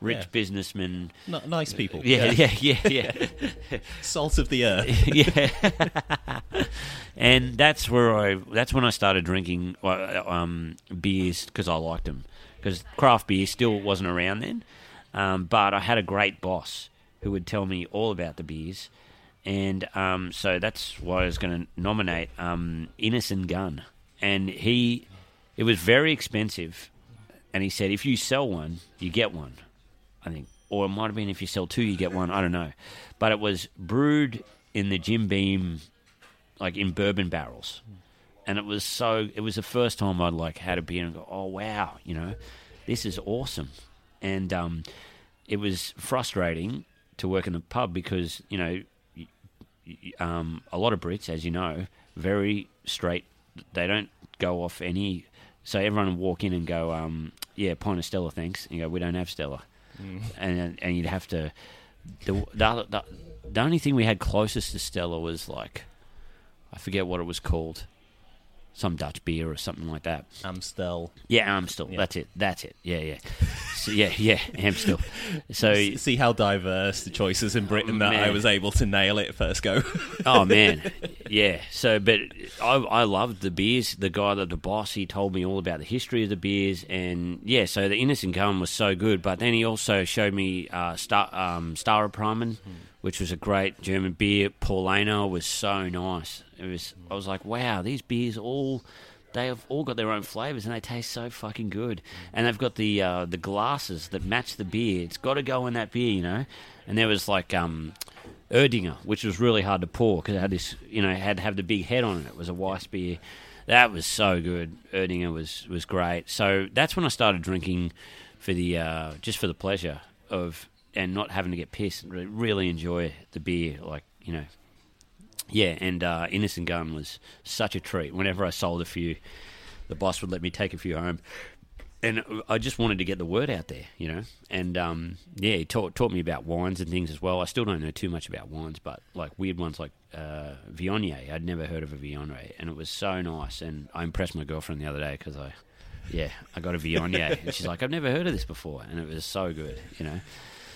rich Yeah. businessmen. N- nice people. Yeah, yeah, yeah, yeah. Salt of the earth. yeah. and that's where I. That's when I started drinking uh, um, beers because I liked them. Because craft beer still wasn't around then, um, but I had a great boss who would tell me all about the beers, and um, so that's why I was going to nominate um, Innis & Gunn, and he. It was very expensive, and he said if you sell one, you get one. I think, or it might have been if you sell two, you get one. I don't know, but it was brewed in the Jim Beam, like in bourbon barrels, and it was so. It was the first time I'd like had a beer and go, oh wow, you know, this is awesome, and um, it was frustrating to work in the pub because you know, um, a lot of Brits, as you know, very straight. They don't go off any. So everyone would walk in and go, um, "Yeah, pint of Stella, thanks." And you go, "We don't have Stella," and and you'd have to. The, the, the the only thing we had closest to Stella was like, I forget what it was called, some Dutch beer or something like that. Amstel. Yeah, Amstel. Yeah. That's it. That's it. Yeah, yeah. So, yeah, yeah, Amstel. So See how diverse the choices in Britain that I was able to nail it first go. oh man, yeah. So, but I, I loved the beers. The guy that the boss, he told me all about the history of the beers, and yeah. So the Innis & Gunn was so good, but then he also showed me uh, Star um, Primen, which was a great German beer. Paulaner was so nice. It was. I was like, wow, these beers all. They have all got their own flavors and they taste so fucking good. And they've got the uh, the glasses that match the beer. It's got to go in that beer, you know. And there was like um, Erdinger, which was really hard to pour because it had this, you know, had to have the big head on it. It was a Weiss beer. That was so good. Erdinger was was great. So that's when I started drinking for the uh, just for the pleasure of and not having to get pissed. Really enjoy the beer, like you know. Yeah, and uh, Innis & Gunn was such a treat. Whenever I sold a few, the boss would let me take a few home. And I just wanted to get the word out there, you know. And um, yeah, he taught taught me about wines and things as well. I still don't know too much about wines, but like weird ones like uh, Viognier. I'd never heard of a Viognier, and it was so nice. And I impressed my girlfriend the other day because I, yeah, I got a Viognier, and she's like, "I've never heard of this before," and it was so good, you know.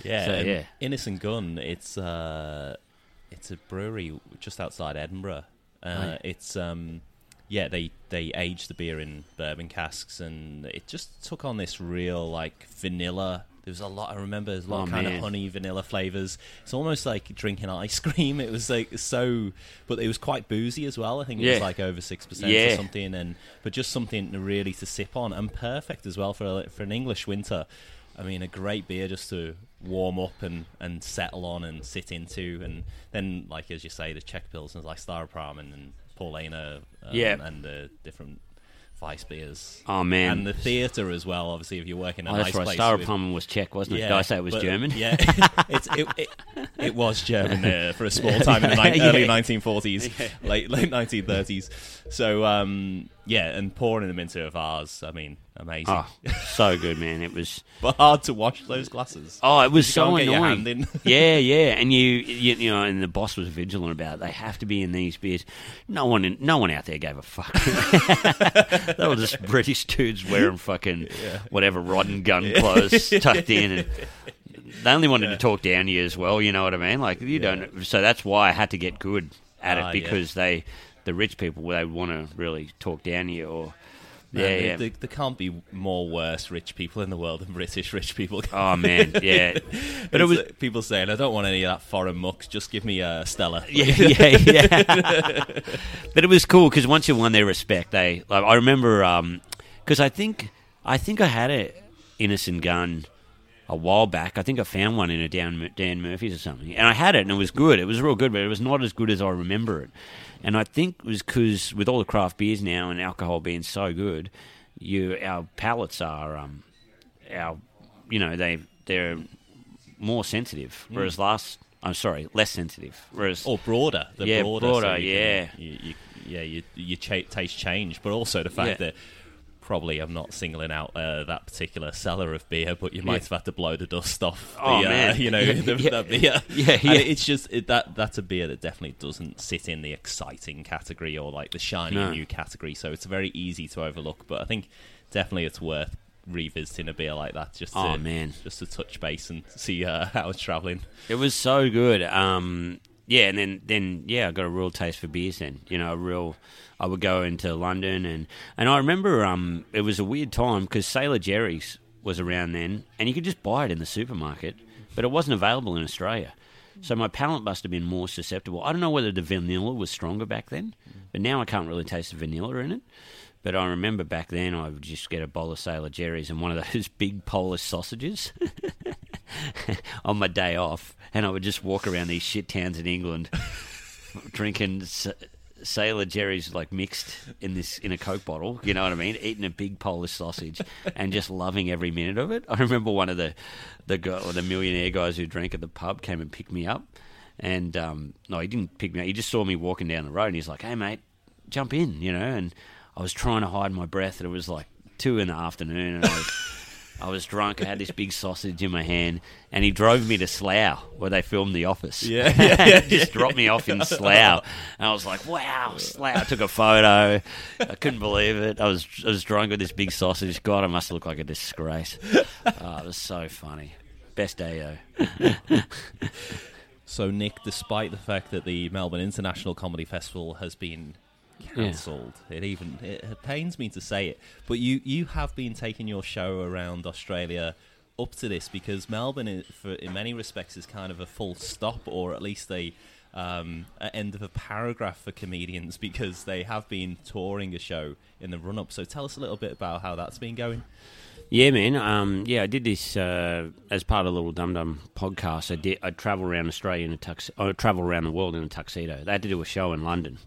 Yeah, So, yeah. Innis & Gunn. It's uh, it's a brewery just outside Edinburgh. Uh, Oh, yeah. It's um, yeah, they they age the beer in bourbon casks, and it just took on this real like vanilla. There was a lot. I remember there's a lot Oh, of kind man. of honey vanilla flavors. It's almost like drinking ice cream. It was like so, but it was quite boozy as well. I think it was like over six percent Yeah. or something, and but just something really to sip on, and perfect as well for a, for an English winter. I mean, a great beer just to warm up and, and settle on and sit into, and then like as you say, the Czech pilsners like Staropram and, Paulaner, um, Yeah. and the different Weiss beers. Oh man, and the theatre as well. Obviously, if you're working in a oh, that's nice right. place, Star with- was Czech, wasn't it? Did I say it was but- German? Yeah, it, it, it was German uh, for a small time in the ni- Yeah. early 1940s, late late 1930s. So um, yeah, and pouring them into a vase. I mean, amazing, Oh, so good, man. It was. but hard to wash those glasses. Oh, it was You so can't get your annoying. yeah, yeah, and you, you, you know, and the boss was vigilant about it. They have to be in these beers. No one, in, no one out there gave a fuck. they were just British dudes wearing fucking whatever rod and gun clothes tucked in, and they only wanted to talk down to you as well. You know what I mean? Like you don't. So that's why I had to get good at it ah, yeah. because they, the rich people, they want to really talk down to you or. Man, Yeah, there- yeah. There, there can't be more worse rich people in the world than British rich people. Oh man, yeah. But it was uh, people saying, "I don't want any of that foreign muck. Just give me a Stella." yeah, yeah, yeah. but it was cool because once you won their respect, they. Like, I remember because I think I think I had a Innis & Gunn a while back. I think I found one in a Dan, Dan Murphy's or something, and I had it and it was good. It was real good, but it was not as good as I remember it. And I think it was because with all the craft beers now and alcohol being so good, you our palates are um our you know they they're more sensitive, whereas last. I'm sorry, less sensitive. Whereas or broader. The Yeah, broader, so broader, you yeah. can- you, you, yeah, you, you cha- taste change, but also the fact Yeah. that probably I'm not singling out uh, that particular cellar of beer, but you might Yeah. have had to blow the dust off. The, Oh, uh, man. you know, Yeah, the, yeah. that beer. Yeah, And it's just it, that that's a beer that definitely doesn't sit in the exciting category or like the shiny No. new category. So it's very easy to overlook. But I think definitely it's worth revisiting a beer like that just to, Oh, man. just to touch base and see uh, how it's traveling. It was so good. Um, yeah, and then, then yeah, I got a real taste for beers. Then you know, a real. I would go into London, and and I remember um, it was a weird time because Sailor Jerry's was around then, and you could just buy it in the supermarket, but it wasn't available in Australia. So my palate must have been more susceptible. I don't know whether the vanilla was stronger back then, but now I can't really taste the vanilla in it. But I remember back then I would just get a bowl of Sailor Jerry's and one of those big Polish sausages on my day off, and I would just walk around these shit towns in England drinking Sailor Jerry's like mixed in this in a Coke bottle. You know what I mean? Eating a big Polish sausage and just loving every minute of it. I remember one of the the guy, or the millionaire guys who drank at the pub came and picked me up, and um, no, he didn't pick me up. He just saw me walking down the road, and he's like, "Hey, mate, jump in," you know. And I was trying to hide my breath, and it was like two in the afternoon, and I was. I was drunk. I had this big sausage in my hand, and he drove me to Slough, where they filmed The Office. Yeah, yeah, yeah, just dropped me off in Slough, and I was like, "Wow, Slough!" I took a photo. I couldn't believe it. I was I was drunk with this big sausage. God, I must look like a disgrace. Oh, it was so funny. Best day, though. So, Nick, despite the fact that the Melbourne International Comedy Festival has been cancelled, it even it pains me to say it, but you you have been taking your show around Australia up to this because Melbourne, is, for, in many respects, is kind of a full stop, or at least a um, a end of a paragraph for comedians because they have been touring a show in the run up. So, tell us a little bit about how that's been going. Yeah, man. Um, yeah, I did this uh, as part of the Little Dum Dum podcast. I did. I travel around Australia in a tux. I travel around the world in a tuxedo. They had to do a show in London,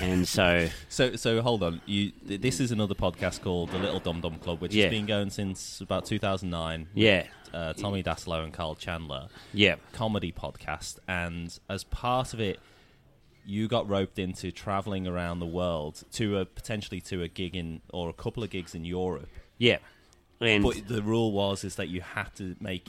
and so So, so hold on. You, th- this is another podcast called the Little Dum Dum Club, which Yeah. has been going since about 2009. yeah, uh, Tommy Dassalo and Karl Chandler yeah, comedy podcast, and as part of it, you got roped into traveling around the world to a potentially to a gig in or a couple of gigs in Europe. Yeah, and But the rule was is that you had to make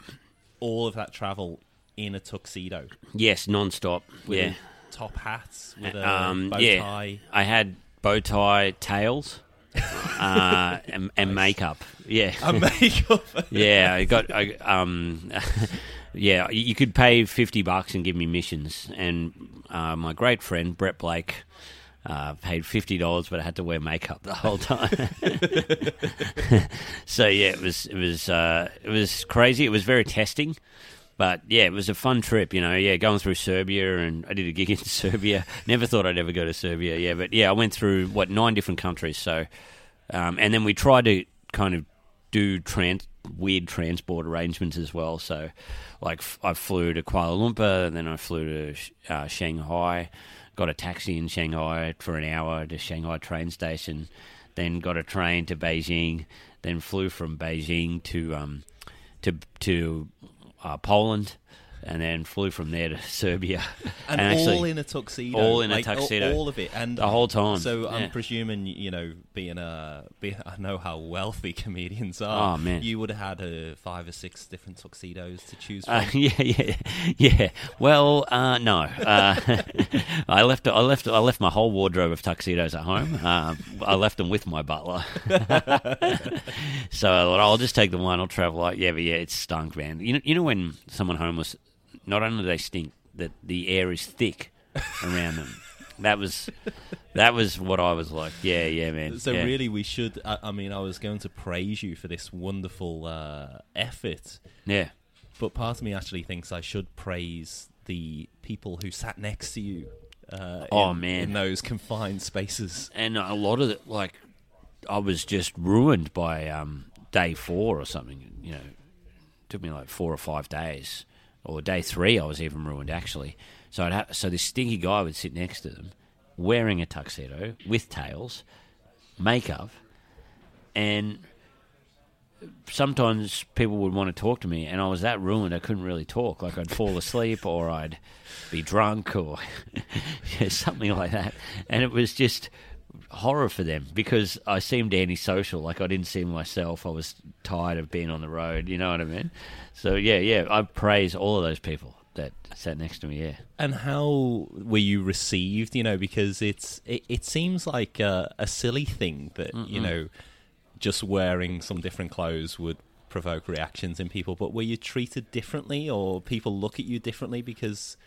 all of that travel in a tuxedo yes, non-stop. with yeah, top hats with a um, bow yeah. tie. I had bow tie, tails, uh, and, and makeup. Yeah, And makeup. yeah. I got. I, um, yeah, you could pay fifty bucks and give me missions, and uh, my great friend Brett Blake. Uh, paid fifty dollars, but I had to wear makeup the whole time. so yeah, it was it was uh, it was crazy. It was very testing, but yeah, it was a fun trip. You know, yeah, going through Serbia, and I did a gig in Serbia. Never thought I'd ever go to Serbia. Yeah, but yeah, I went through what nine different countries. So, um, and then we tried to kind of do trans weird transport arrangements as well. So, like f- I flew to Kuala Lumpur, and then I flew to uh, Shanghai. Got a taxi in Shanghai for an hour to Shanghai train station. Then got a train to Beijing. Then flew from Beijing to um, to to Uh, Poland, and then flew from there to Serbia. And, actually- all in a tuxedo. all in a like, all- tuxedo. All, of it. And The whole time, So yeah. I'm presuming, you know, being a, being, I know how wealthy comedians are. Oh, man. You would have had uh, five or six different tuxedos to choose from. Uh, yeah, yeah, yeah. Well, uh, no. Uh, I left. I left. I left my whole wardrobe of tuxedos at home. Uh, I left them with my butler. so I thought, I'll just take the one. I'll travel. Like, yeah, but yeah, it stunk, man. You know, you know when someone homeless, not only do they stink, that the air is thick around them. That was, that was what I was like. Yeah, yeah, man. So yeah. really, we should. I, I mean, I was going to praise you for this wonderful uh, effort, yeah. but part of me actually thinks I should praise the people who sat next to you. Uh, Oh, in, man. in those confined spaces. and a lot of it, like, I was just ruined by um, day four or something. You know, it took me like four or five days, or day three. I was even ruined actually. So I'd so this stinky guy would sit next to them, wearing a tuxedo with tails, makeup, and sometimes people would want to talk to me, and I was that ruined I couldn't really talk. Like I'd fall asleep, or I'd be drunk, or something like that. And it was just horror for them because I seemed antisocial. Like I didn't see myself. I was tired of being on the road. You know what I mean? So yeah, yeah. I praise all of those people that sat next to me. Yeah. And how were you received? You know, because it's it, it seems like a, a silly thing that you know, just wearing some different clothes would provoke reactions in people. But were you treated differently, or people look at you differently because?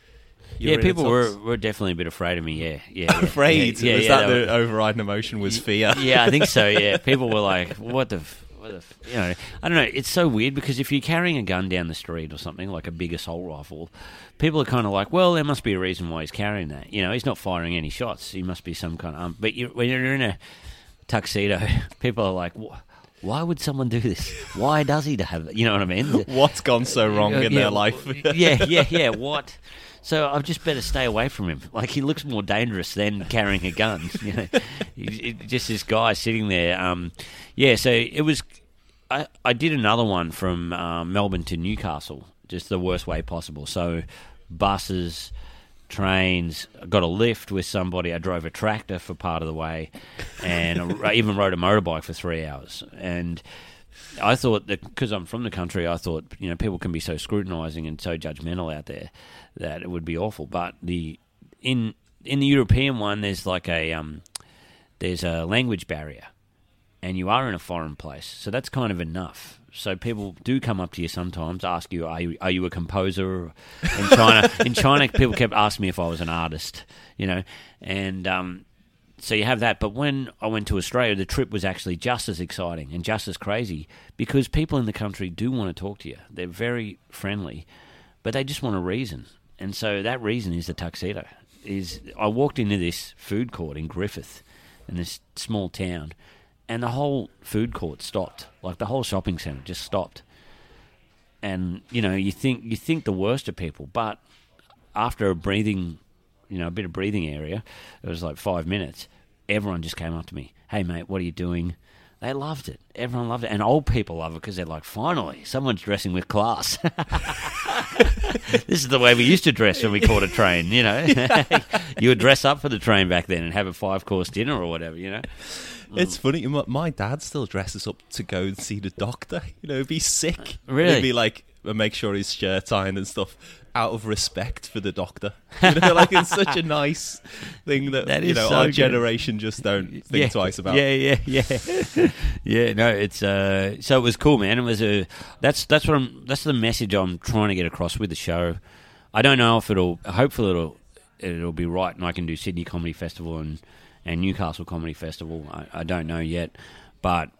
yeah, were in a people were, were definitely a bit afraid of me. Yeah, yeah. yeah. afraid. Yeah, was yeah, that the were- overriding emotion? Was fear? yeah, I think so. Yeah, people were like, "What the, f- what the, f-? you know?" I don't know. It's so weird because if you're carrying a gun down the street or something like a big assault rifle, people are kind of like, "Well, there must be a reason why he's carrying that." You know, he's not firing any shots. He must be some kind of. Um, but you, when you're in a tuxedo, people are like, "Wh- "Why would someone do this? Why does he have?" it?" You know what I mean? What's gone so wrong in Yeah, their life? yeah, yeah, yeah. What? So I've just better stay away from him. Like he looks more dangerous than carrying a gun. You know, just this guy sitting there. Um, yeah. So it was. I did another one from um, Melbourne to Newcastle, just the worst way possible. So buses. Trains. Got a lift with somebody. I drove a tractor for part of the way, and I even rode a motorbike for three hours. And I thought that because I'm from the country, I thought you know people can be so scrutinising and so judgmental out there that it would be awful. But the in in the European one, there's like a um, there's a language barrier, and you are in a foreign place, so that's kind of enough. So people do come up to you sometimes, ask you, "Are you are you a composer?" In China, in China, people kept asking me if I was an artist, you know, and um, so you have that. But when I went to Australia, the trip was actually just as exciting and just as crazy because people in the country do want to talk to you. They're very friendly, but they just want a reason. And so that reason is the tuxedo. Is I walked into this food court in Griffith, in this small town, and the whole food court stopped. Like the whole shopping centre just stopped. And you know, you think you think the worst of people, but after a breathing, you know, a bit of breathing area, it was like five minutes. Everyone just came up to me. Hey, mate, what are you doing? They loved it. Everyone loved it, and old people love it because they're like, finally, someone's dressing with class. this is the way we used to dress when we caught a train. You know, you would dress up for the train back then and have a five course dinner or whatever. You know. It's funny. My, my dad still dresses up to go and see the doctor. You know, be sick. Really? He'd be like, make sure his shirt's ironed and stuff out of respect for the doctor. You know, like it's such a nice thing that, That you know so our good. generation just don't think twice about. Yeah, yeah, yeah, yeah. No, it's uh, so it was cool, man. It was a that's that's what I'm that's the message I'm trying to get across with the show. I don't know if it'll. Hopefully, it'll it'll be right, and I can do Sydney Comedy Festival and and Newcastle Comedy Festival. I, I don't know yet, but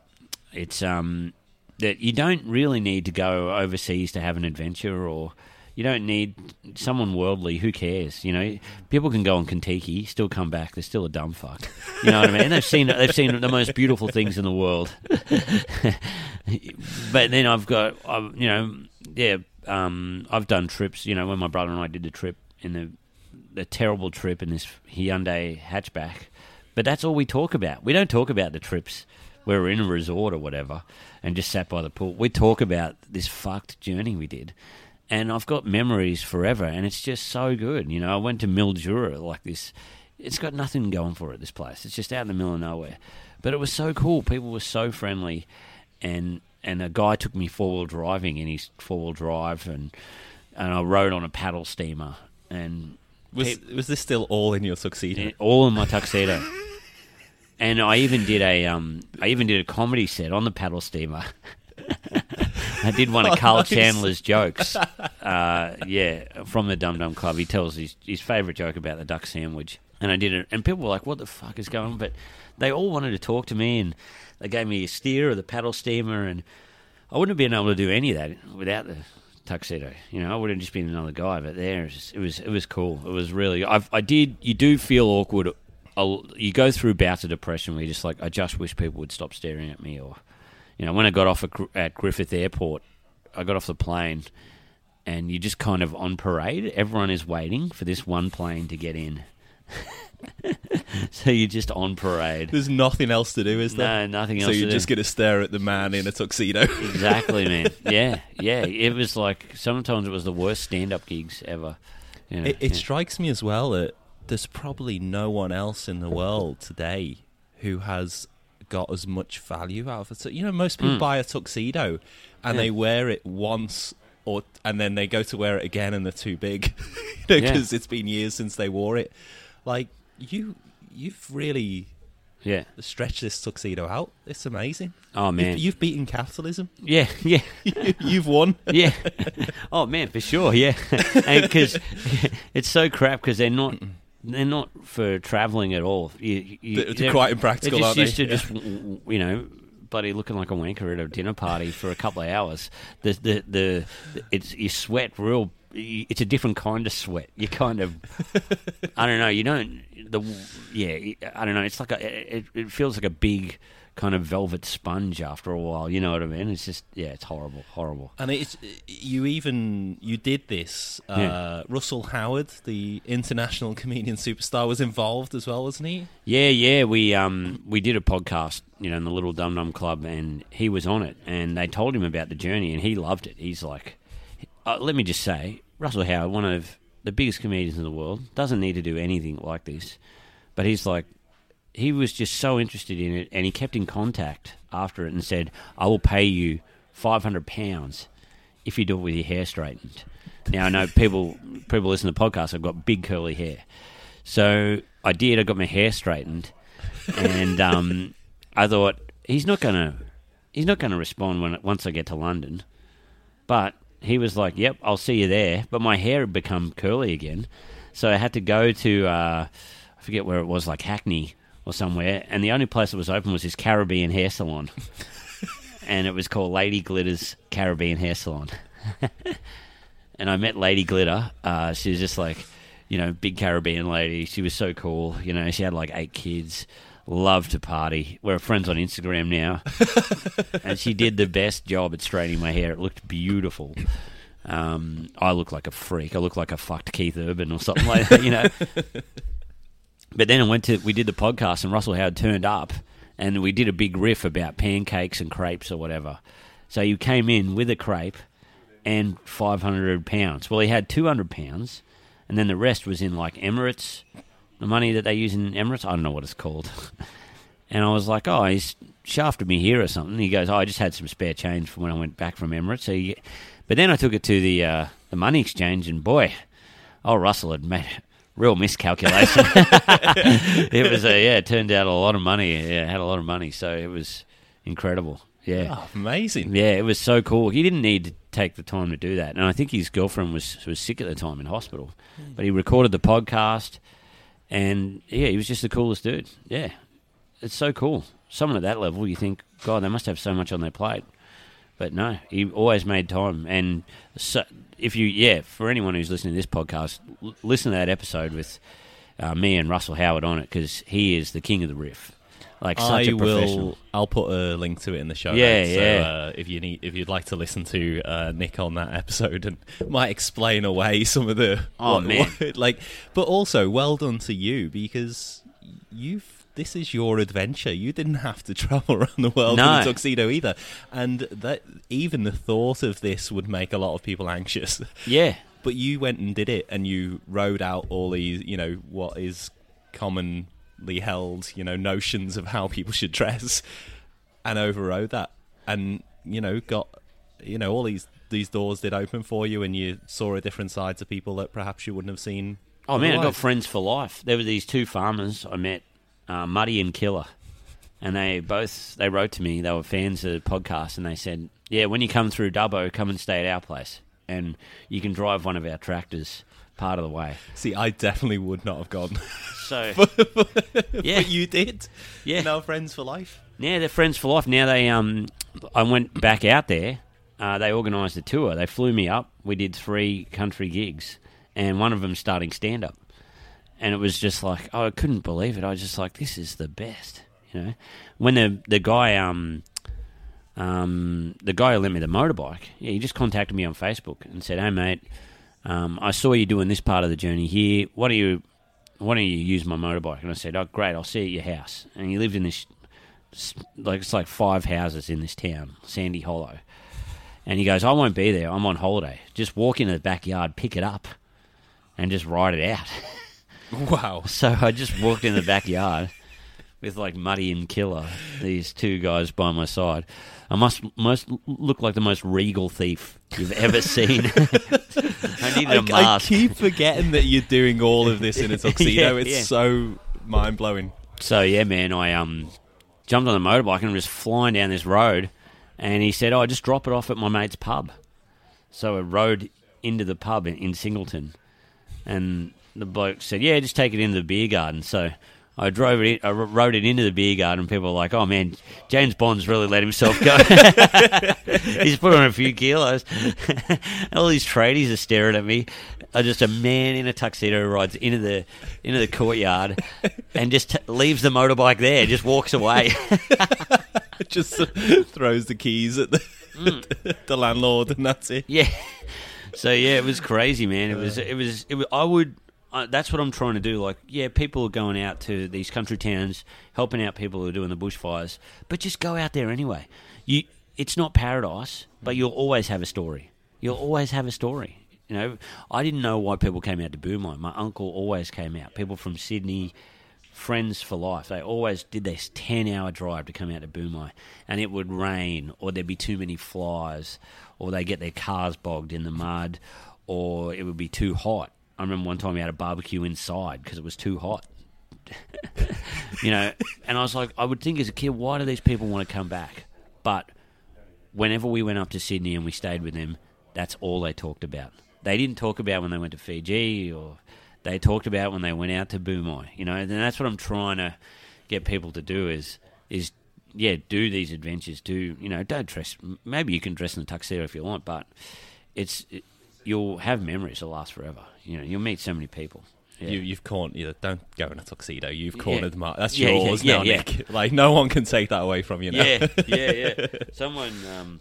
it's um that you don't really need to go overseas to have an adventure or. You don't need someone worldly. Who cares? You know, people can go on Kentucky, still come back. They're still a dumb fuck. You know what I mean? They've seen they've seen the most beautiful things in the world. but then I've got, I've, you know, yeah, um, I've done trips. You know, when my brother and I did the trip in the the terrible trip in this Hyundai hatchback. But that's all we talk about. We don't talk about the trips where we're in a resort or whatever and just sat by the pool. We talk about this fucked journey we did. And I've got memories forever, and it's just so good. You know, I went to Mildura, like this. It's got nothing going for it, this place. It's just out in the middle of nowhere. But it was so cool. People were so friendly. And and a guy took me four wheel driving in his four wheel drive, and, and I rode on a paddle steamer. And Was was this still all in your tuxedo? yeah, all in my tuxedo. and I even did a um, I even did a comedy set on the paddle steamer. I did one of Oh, Karl nice. Chandler's jokes. Uh, yeah, from the Dum Dum Club. He tells his his favourite joke about the duck sandwich, and I did it. And people were like, "What the fuck is going on?" But they all wanted to talk to me, and they gave me a steer of the paddle steamer, and I wouldn't have been able to do any of that without the tuxedo. You know, I would have just been another guy. But there, it was it was, it was cool. It was really. I've, I did. You do feel awkward. I'll- You go through bouts of depression where you're just like, I just wish people would stop staring at me. Or, you know, when I got off at Griffith Airport, I got off the plane, and you're just kind of on parade. Everyone is waiting for this one plane to get in. so you're just on parade. There's nothing else to do, is there? No, nothing So else. to you're just going to stare at the man in a tuxedo. Exactly, man. Yeah, yeah. It was like sometimes it was the worst stand-up gigs ever. You know, It, it yeah. strikes me as well that there's probably no one else in the world today who has got as much value out of it. So, you know, most people Mm. buy a tuxedo and Yeah. they wear it once or and then they go to wear it again and they're too big because Yeah. it's been years since they wore it. Like you, you've really yeah. stretched this tuxedo out. It's amazing. Oh man. You've, you've beaten capitalism. yeah, yeah, you've won. yeah. Oh man, for sure. Yeah, because it's so crap because they're not. They're not for travelling at all. You, you, They're- they're quite impractical, They're just they? used to just, you know, bloody looking like a wanker at a dinner party for a couple of hours. The the the, it's you sweat real. It's a different kind of sweat. You kind of, I don't know. You don't the yeah. I don't know. It's like a. It, it feels like a big kind of velvet sponge after a while. You know what I mean? It's just yeah. It's horrible. Horrible. And it's you even you did this. Uh, Yeah. Russell Howard, the international comedian superstar, was involved as well, wasn't he? Yeah, yeah. We um we did a podcast, you know, in the Little Dum Dum Club, and he was on it, and they told him about the journey, and he loved it. He's like, uh, let me just say, Russell Howard, one of the biggest comedians in the world, doesn't need to do anything like this, but he's like, he was just so interested in it, and he kept in contact after it and said, I will pay you five hundred pounds if you do it with your hair straightened. Now I know people people listen to podcasts. I've got big curly hair, so I did. I got my hair straightened, and um, I thought he's not gonna he's not gonna respond when once I get to London. But he was like, "Yep, I'll see you there." But my hair had become curly again, so I had to go to uh, I forget where it was, like Hackney or somewhere, and the only place that was open was this Caribbean hair salon, and it was called Lady Glitter's Caribbean Hair Salon. and I met Lady Glitter. Uh, she was just like, you know, big Caribbean lady. She was so cool. You know, she had like eight kids. Loved to party. We're friends on Instagram now, and she did the best job at straightening my hair. It looked beautiful. Um, I look like a freak. I look like a fucked Keith Urban or something like that, you know. But then I went to we did the podcast and Russell Howard turned up and we did a big riff about pancakes and crepes or whatever. So he came in with a crepe and 500 pounds. Well, he had 200 pounds, and then the rest was in like Emirates, the money that they use in Emirates. I don't know what it's called. and I was like, oh, he's shafted me here or something. He goes, oh, I just had some spare change from when I went back from Emirates. So, you, but then I took it to the uh, the money exchange, and boy, oh, Russell had made a real miscalculation. it was a yeah, it turned out a lot of money. Yeah, had a lot of money, so it was incredible. Yeah. Oh, amazing. Yeah, it was so cool. He didn't need to take the time to do that, and I think his girlfriend was was sick at the time in hospital. But he recorded the podcast, and yeah, he was just the coolest dude. Yeah, it's so cool. Someone at that level, you think, God, they must have so much on their plate. But no, he always made time. And so, if you, yeah, for anyone who's listening to this podcast, l- listen to that episode with uh, me and Russell Howard on it because he is the king of the riff. Like such I a professional. will. I'll put a link to it in the show. Yeah, notes, yeah. So, uh, if you need, if you'd like to listen to uh, Nick on that episode, and might explain away some of the. Oh, what- man. what- like, but also well done to you because you've. This is your adventure. You didn't have to travel around the world No. in a tuxedo either, and that even the thought of this would make a lot of people anxious. Yeah. But you went and did it, and you rode out all these, you know, what is held, you know, notions of how people should dress, and overrode that, and you know, got, you know, all these these doors did open for you, and you saw a different side to people that perhaps you wouldn't have seen. Oh man, I got friends for life. There were these two farmers I met, uh, Muddy and Killer, and they both they wrote to me. They were fans of the podcast, and they said, "Yeah, when you come through Dubbo, come and stay at our place, and you can drive one of our tractors part of the way." See, I definitely would not have gone, So yeah, but you did. yeah, Now friends for life. yeah, they're friends for life. Now they um, I went back out there. Uh, they organised a tour. They flew me up. We did three country gigs, and one of them starting stand up. And it was just like oh, I couldn't believe it. I was just like, this is the best, you know. When the the guy um um the guy who lent me the motorbike, yeah, he just contacted me on Facebook and said, hey mate, um, I saw you doing this part of the journey here. Why don't you why don't you use my motorbike? And I said, oh great, I'll see you at your house. And he lived in this like it's like five houses in this town, Sandy Hollow. And he goes, I won't be there. I'm on holiday. Just walk into the backyard, pick it up, and just ride it out. Wow. so I just walked in the backyard with like Muddy and Killer, these two guys by my side. I must must look like the most regal thief you've ever seen. I needed I, a mask. I keep forgetting that you're doing all of this in a tuxedo. Yeah, it's yeah. so mind blowing. So yeah, man, I um jumped on the motorbike and was flying down this road, and he said, "Oh, just drop it off at my mate's pub." So I rode into the pub in, in Singleton, and the bloke said, "Yeah, just take it into the beer garden." So. I drove it. In, I rode it into the beer garden, people were like, "Oh man, James Bond's really let himself go. He's put on a few kilos." All these tradies are staring at me. Uh, just a man in a tuxedo rides into the into the courtyard and just t- leaves the motorbike there. Just walks away. just throws the keys at the, Mm. the landlord, and that's it. yeah. So yeah, it was crazy, man. It was. It was. It was I would. That's what I'm trying to do. Like, yeah, people are going out to these country towns, helping out people who are doing the bushfires, but just go out there anyway. You, it's not paradise, but you'll always have a story. You'll always have a story. You know, I didn't know why people came out to Boomi. My uncle always came out. People from Sydney, friends for life. They always did this 10 hour drive to come out to Boomi. And it would rain, or there'd be too many flies, or they get their cars bogged in the mud, or it would be too hot. I remember one time we had a barbecue inside because it was too hot. you know, and I was like, I would think as a kid, why do these people want to come back? But whenever we went up to Sydney and we stayed with them, that's all they talked about. They didn't talk about when they went to Fiji or they talked about when they went out to Boomi. You know, and that's what I'm trying to get people to do is is yeah, do these adventures. Do you know? Don't dress. Maybe you can dress in a tuxedo if you want, but it's it, you'll have memories that last forever. You know, you'll meet so many people. Yeah. You, you've cornered. You know, don't go in a tuxedo. You've Yeah. cornered Mark. That's Yeah, yeah, yours yeah, now, yeah. Nick. Like no one can take that away from you now. Yeah, yeah, yeah. Someone um,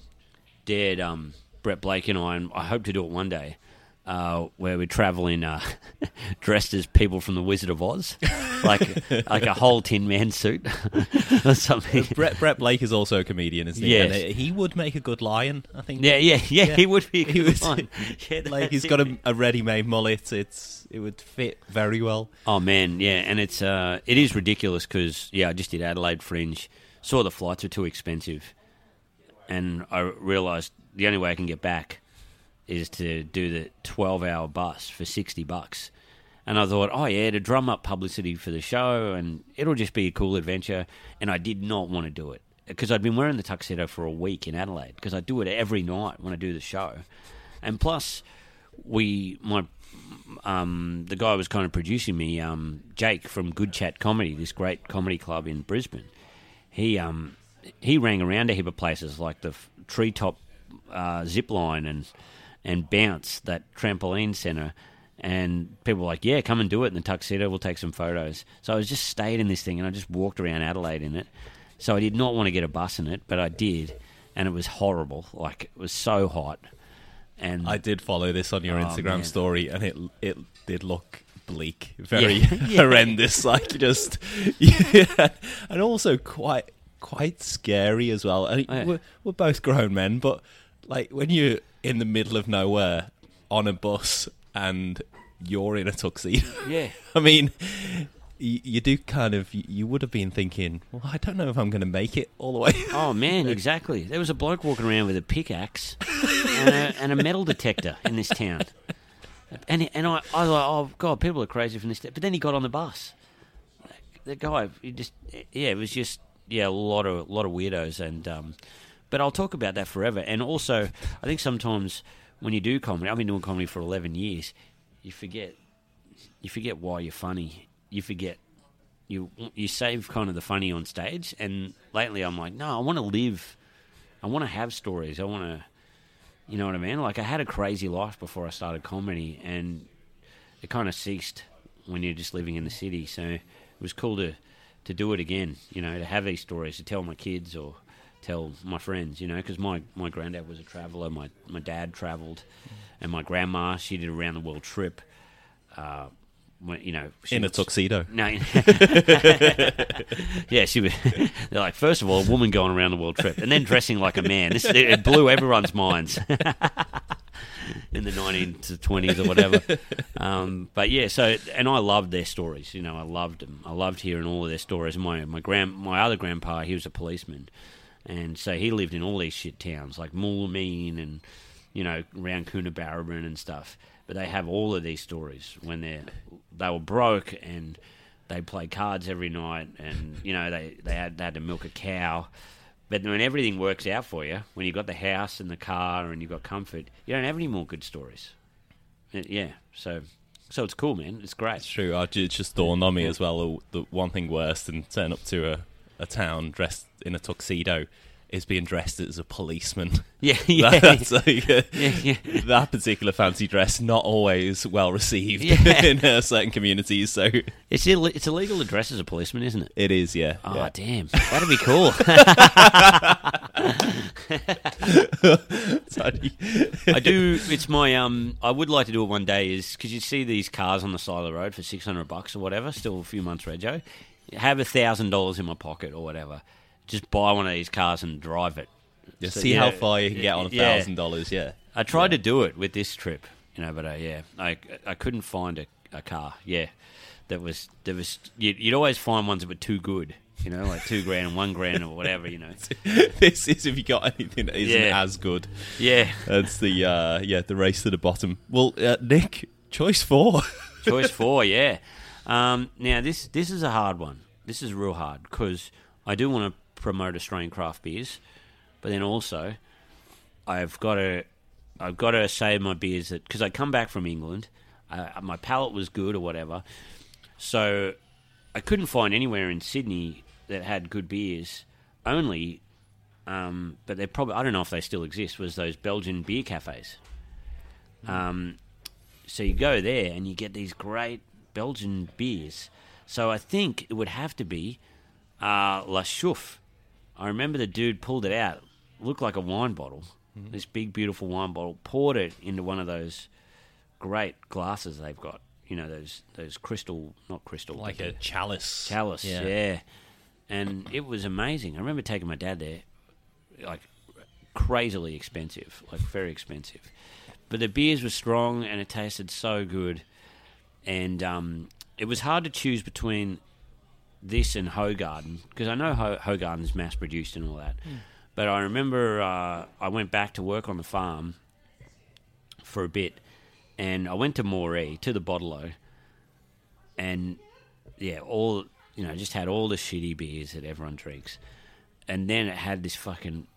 dared um, Brett Blake and I, and I hope to do it one day. Uh, where we travel in uh, dressed as people from the Wizard of Oz, like like a whole Tin Man suit or something. Brett, Brett Blake is also a comedian, isn't he? Yes. And he would make a good lion, I think. Yeah, yeah, yeah, Yeah. He would be. A He would- Yeah, like he's got a, a ready-made mullet. It's it would fit very well. Oh man, yeah, and it's uh, it is ridiculous because yeah, I just did Adelaide Fringe, saw the flights were too expensive, and I realised the only way I can get back is to do the twelve-hour bus for sixty bucks, and I thought, oh yeah, to drum up publicity for the show, and it'll just be a cool adventure, and I did not want to do it because I'd been wearing the tuxedo for a week in Adelaide because I do it every night when I do the show, and plus we my um, the guy was kind of producing me, um, Jake from Good Chat Comedy, this great comedy club in Brisbane. He um, he rang around a heap of places like the treetop uh, zip line and and bounce that trampoline centre. And people were like, "Yeah, come and do it in the tuxedo. We'll take some photos." So I was just stayed in this thing, and I just walked around Adelaide in it. So I did not want to get a bus in it, but I did, and it was horrible. Like it was so hot. And I did follow this on your Oh, Instagram man. story, and it it did look bleak, very Yeah. Yeah. horrendous. Like just, yeah, and also quite quite scary as well. And Oh, yeah. we're, we're both grown men, but like when you're in the middle of nowhere on a bus and you're in a tuxedo, yeah. I mean. You, you do kind of. You would have been thinking, well, I don't know if I'm going to make it all the way. Oh man, exactly. There was a bloke walking around with a pickaxe and a, and a metal detector in this town, and and I, I was like, oh god, people are crazy from this. But then he got on the bus. The guy, he just yeah, it was just yeah, a lot of a lot of weirdos, and um, but I'll talk about that forever. And also, I think sometimes when you do comedy, I've been doing comedy for eleven years, you forget you forget why you're funny. You forget you you save kind of the funny on stage. And lately, I'm like, no, I want to live. I want to have stories. I want to, you know what I mean? Like I had a crazy life before I started comedy, and it kind of ceased when you're just living in the city. So it was cool to to do it again. You know, to have these stories to tell my kids or tell my friends. You know, because my my granddad was a traveller. My my dad travelled, and my grandma she did a round the world trip. Uh, when, you know, she in a was- tuxedo. no. yeah, she was. They're like, first of all, a woman going around the world trip, and then dressing like a man. This it blew everyone's minds in the 19 to 20s or whatever. Um, but yeah, so and I loved their stories. You know, I loved them. I loved hearing all of their stories. My my grand my other grandpa, he was a policeman, and so he lived in all these shit towns like Moulamein and you know around Coonabarabran and stuff. But they have all of these stories when they they were broke and they play cards every night, and you know they they had, they had to milk a cow. But when everything works out for you, when you've got the house and the car and you've got comfort, you don't have any more good stories. Uh, Yeah, so so it's cool, man. It's great. It's true. It just dawned on me as well. The one thing worse than turning up to a, a town dressed in a tuxedo is being dressed as a policeman. Yeah, yeah, That's like, uh, yeah, yeah. that particular fancy dress not always well received Yeah. in uh, certain communities. So It's Ill- it's illegal to dress as a policeman, isn't it? it is, yeah. Oh yeah. damn, that'd be cool. I do. It's my um. I would like to do it one day. Is because you see these cars on the side of the road for six hundred bucks or whatever. Still a few months, Rego. Have a thousand dollars in my pocket or whatever. Just buy one of these cars and drive it. Just So, see yeah, how far you can get on a thousand dollars. Yeah. I tried to do it with this trip, you know, but uh, yeah, I I couldn't find a, a car. Yeah, that was that was you'd, you'd always find ones that were too good, you know, like two grand and one grand or whatever, you know. this is if you got anything that isn't Yeah. as good. Yeah, That's the uh, yeah the race to the bottom. Well, uh, Nick, choice four. choice four. Yeah. Um, now this this is a hard one. This is real hard because I do want to promote Australian craft beers, but then also I've got to I've got to say my beers that because I come back from England, uh, my palate was good or whatever, so I couldn't find anywhere in Sydney that had good beers. Only, um, but they probably I don't know if they still exist. Was those Belgian beer cafes? Um, so you go there and you get these great Belgian beers. So I think it would have to be uh, La Chouffe. I remember the dude pulled it out, looked like a wine bottle, this big beautiful wine bottle, poured it into one of those great glasses they've got. You know those those crystal, not crystal, Like a chalice. chalice. Yeah. and it was amazing. I remember taking my dad there, like crazily expensive, like very expensive. But the beers were strong and it tasted so good, and um, it was hard to choose between this and Hoegaarden because I know Ho- Hoegaarden's mass produced and all that. But I remember uh, I went back to work on the farm for a bit, and I went to Moree to the Bottle and yeah, all you know, just had all the shitty beers that everyone drinks, and then it had this fucking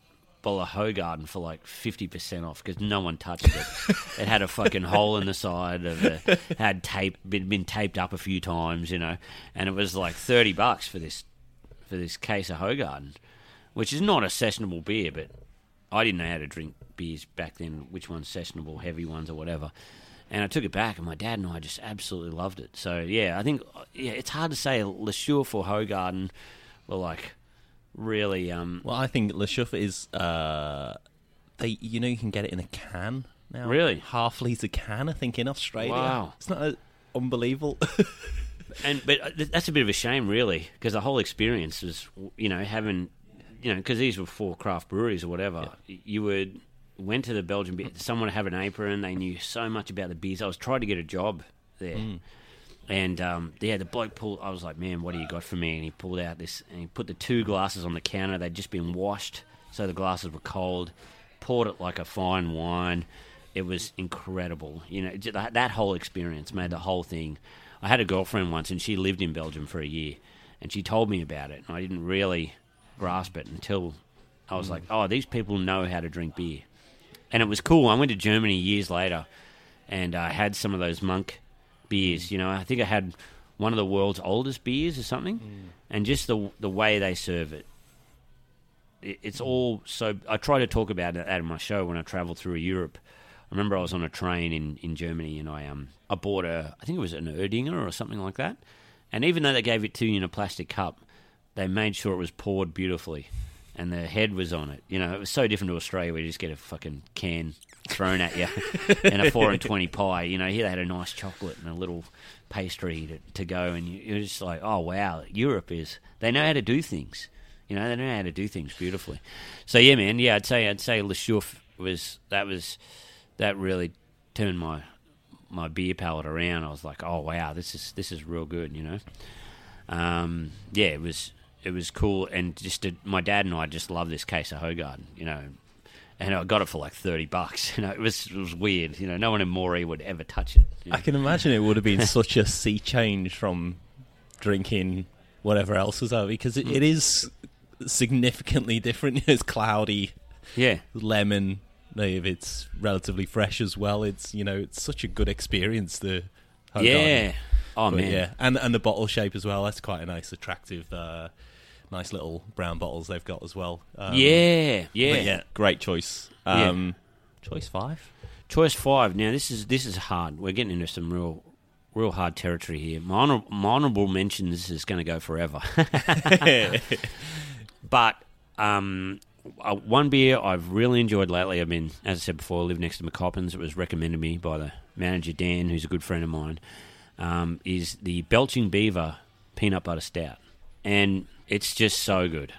bottle of Hoegaarden for like fifty percent off because no one touched it. it had a fucking hole in the side of it, had tape been, been taped up a few times, you know, and it was like thirty bucks for this for this case of Hoegaarden, which is not a sessionable beer, but I didn't know how to drink beers back then, which one's sessionable, heavy ones or whatever. And I took it back, and my dad and I just absolutely loved it. So yeah, I think yeah, it's hard to say Le Chouffe or Hoegaarden were like really um Well, I think Le Chouffe is. Uh, they, you know, you can get it in a can now. Really? half liter can. I think in Australia. Wow. it's not uh, unbelievable. and but uh, that's a bit of a shame really because the whole experience was you know having you know because these were four craft breweries or whatever y you would went to the Belgian beer someone have an apron they knew so much about the beers I was trying to get a job there and um, yeah the bloke pulled I was like man what do you got for me? And he pulled out this and he put the two glasses on the counter. They'd just been washed so the glasses were cold. Poured it like a fine wine. It was incredible. You know that, that whole experience made the whole thing. I had a girlfriend once, and she lived in Belgium for a year, and she told me about it, and I didn't really grasp it until I was like, "Oh, these people know how to drink beer," and it was cool. I went to Germany years later, and I had some of those monk beers. You know, I think I had one of the world's oldest beers or something, and just the the way they serve it. it- It's all so. I try to talk about it at my show when I travel through Europe. I remember I was on a train in, in Germany and I um I bought a I think it was an Erdinger or something like that, and even though they gave it to you in a plastic cup, they made sure it was poured beautifully, and the head was on it. You know, it was so different to Australia where you just get a fucking can thrown at you and a four and twenty pie. You know, here they had a nice chocolate and a little pastry to, to go, and you, you're just like, oh wow, Europe is they know how to do things. You know, they know how to do things beautifully. So yeah, man, yeah, I'd say I'd say Le Chouffe was that was that really turned my my beer palate around. I was like, oh wow, this is this is real good, you know. Um, yeah, it was it was cool, and just to, my dad and I just love this case of Hoegaarden, you know. And I got it for like thirty bucks. You know, it was it was weird. You know, no one in Moree would ever touch it. you know. I can imagine it would have been such a sea change from drinking whatever else was out because it, it is significantly different. It's cloudy, Yeah, lemon. If it's relatively fresh as well, it's you know it's such a good experience. The Hoegaarden. yeah. Oh But man, yeah, and and the bottle shape as well. That's quite a nice, attractive, uh, nice little brown bottles they've got as well. Um, yeah, yeah. yeah, great choice. Yeah. Um, Choice five. Choice five. Now this is this is hard. We're getting into some real real hard territory here. My, honor, my honorable mentions is going to go forever. but um, uh, one beer I've really enjoyed lately. I mean, as I said before, I live next to McCoppins. It was recommended to me by the manager Dan, who's a good friend of mine. Um, is the Belching Beaver peanut butter stout, and it's just so good.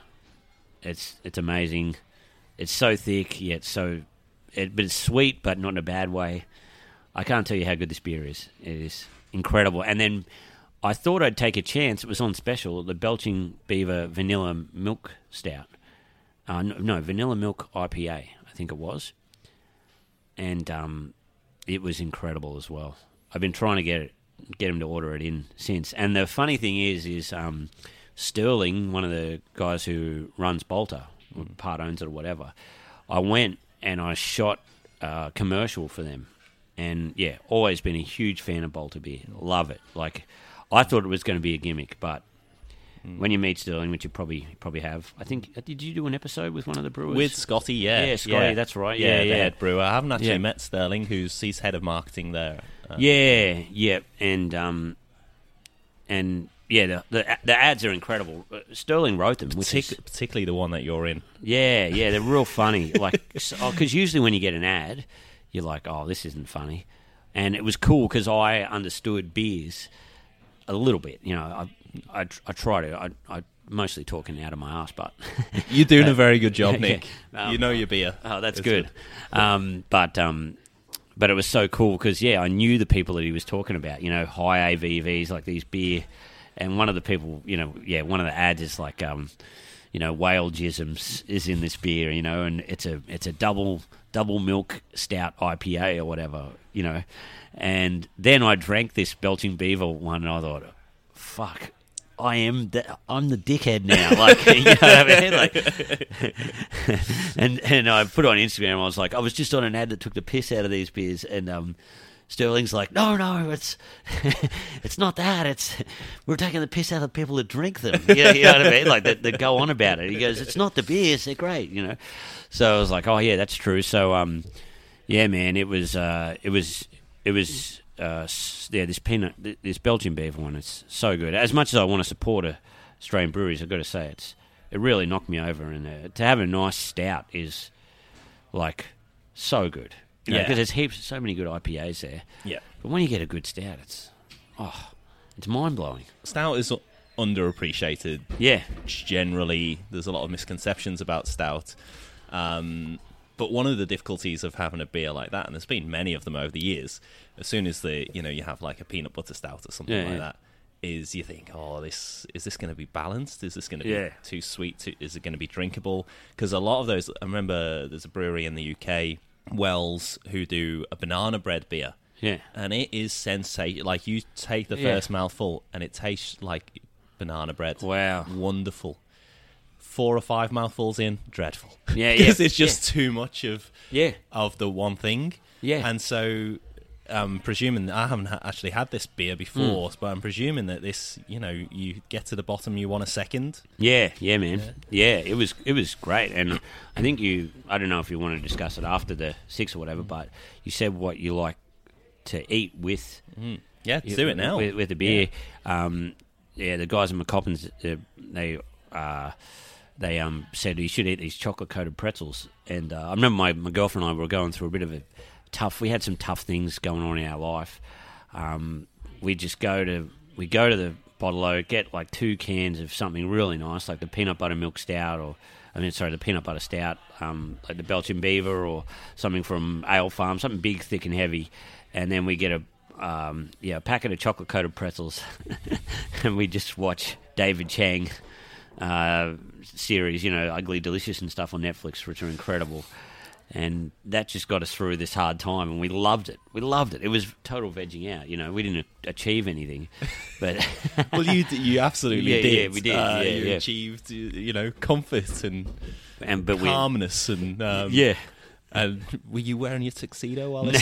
It's it's amazing. It's so thick yet so, it, but it's sweet, but not in a bad way. I can't tell you how good this beer is. It is incredible. And then I thought I'd take a chance. It was on special, the Belching Beaver Vanilla Milk Stout. Uh, no, no, Vanilla Milk IPA, I think it was. And um, it was incredible as well. I've been trying to get it, get him to order it in since. And the funny thing is, is um, Sterling, one of the guys who runs Balter, or part owns it or whatever. I went and I shot a commercial for them, and yeah, always been a huge fan of Balter beer. Love it. Like I thought it was going to be a gimmick, but when you meet Sterling, which you probably probably have, I think did you do an episode with one of the brewers With Scotty, yeah, Yeah, Scotty, that's right. Yeah, yeah. head brewer. I haven't actually Yeah. met Sterling, who's he's head of marketing there. Uh, Yeah, yeah, and um, and yeah, the the, the ads are incredible. Uh, Sterling wrote them, partic- is particularly the one that you're in. yeah, yeah, they're real funny. Like, because usually when you get an ad, you're like, oh, this isn't funny. and it was cool because I understood beers a little bit. You know, I I, I try to. I, I mostly talking out of my ass, but You're doing a very good job, yeah, Nick. um, you know your beer. Oh, that's It's good. Um, but um, but it was so cool because yeah, I knew the people that he was talking about. You know, high ABVs like these beer, and one of the people, you know, yeah, one of the ads is like, um, you know, whale jisms is in this beer, you know, and it's a it's a double double milk stout IPA or whatever, you know, and then I drank this Belching Beaver one, and I thought, fuck. I am the, I'm the dickhead now, like you know what I mean? Like, and and I put it on Instagram. I was like, I was just on an ad that took the piss out of these beers, and um, Sterling's like, no, no, it's it's not that. It's we're taking the piss out of people that drink them. You know, you know what I mean? Like that, that go on about it. He goes, it's not the beers; they're great. You know. So I was like, oh yeah, that's true. So um, yeah, man, it was uh, it was it was uh, yeah, this peanut, this Belgian beer one, it's so good. As much as I want to support Australian breweries, I've got to say it's it really knocked me over. And uh, to have a nice stout is like so good, you know, Yeah. because there's heaps, so many good IPAs there. Yeah. But when you get a good stout, it's oh, it's mind blowing. Stout is underappreciated Yeah, generally there's a lot of misconceptions about stout um, but one of the difficulties of having a beer like that and there's been many of them over the years as soon as the you know you have like a peanut butter stout or something Yeah, like yeah. that is you think oh this is this going to be balanced is this going to Yeah. be too sweet too, is it going to be drinkable because a lot of those i remember there's a brewery in the uk wells who do a banana bread beer yeah, and it is sensation like you take the Yeah. first mouthful and it tastes like banana bread Wow. wonderful. Four or five mouthfuls in, dreadful. Yeah, yeah, because it's just too much of yeah, of the one thing. Yeah. and so I'm presuming I haven't ha- actually had this beer before, but I'm presuming that this, you know, you get to the bottom, you want a second. Yeah, yeah, man. Yeah. it was it was great, and I think you. I don't know if you want to discuss it after the six or whatever, but you said what you like to eat with. Yeah, let's do it now. with, with the beer. Um, yeah, the guys in McCoppins, uh, they uh, they um, said you should eat these chocolate coated pretzels. And uh, I remember my, my girlfriend and I were going through a bit of a tough. We had some tough things going on in our life. Um, we just go to we go to the bottle get like two cans of something really nice, like the peanut butter milk stout, or I mean, sorry, the peanut butter stout, um, like the Belgian Beaver, or something from Ale Farm, something big, thick, and heavy, and then we get a um, yeah, a packet of chocolate coated pretzels, and we just watch David Chang uh, series, you know, Ugly Delicious and stuff on Netflix, which are incredible. And that just got us through this hard time, and we loved it. We loved it. It was total vegging out. You know, we didn't achieve anything, but well, you you absolutely Yeah, did. yeah, we did, Uh, yeah, you yeah. achieved, you know, comfort and and but we calmness and um, yeah. And were you wearing your tuxedo while?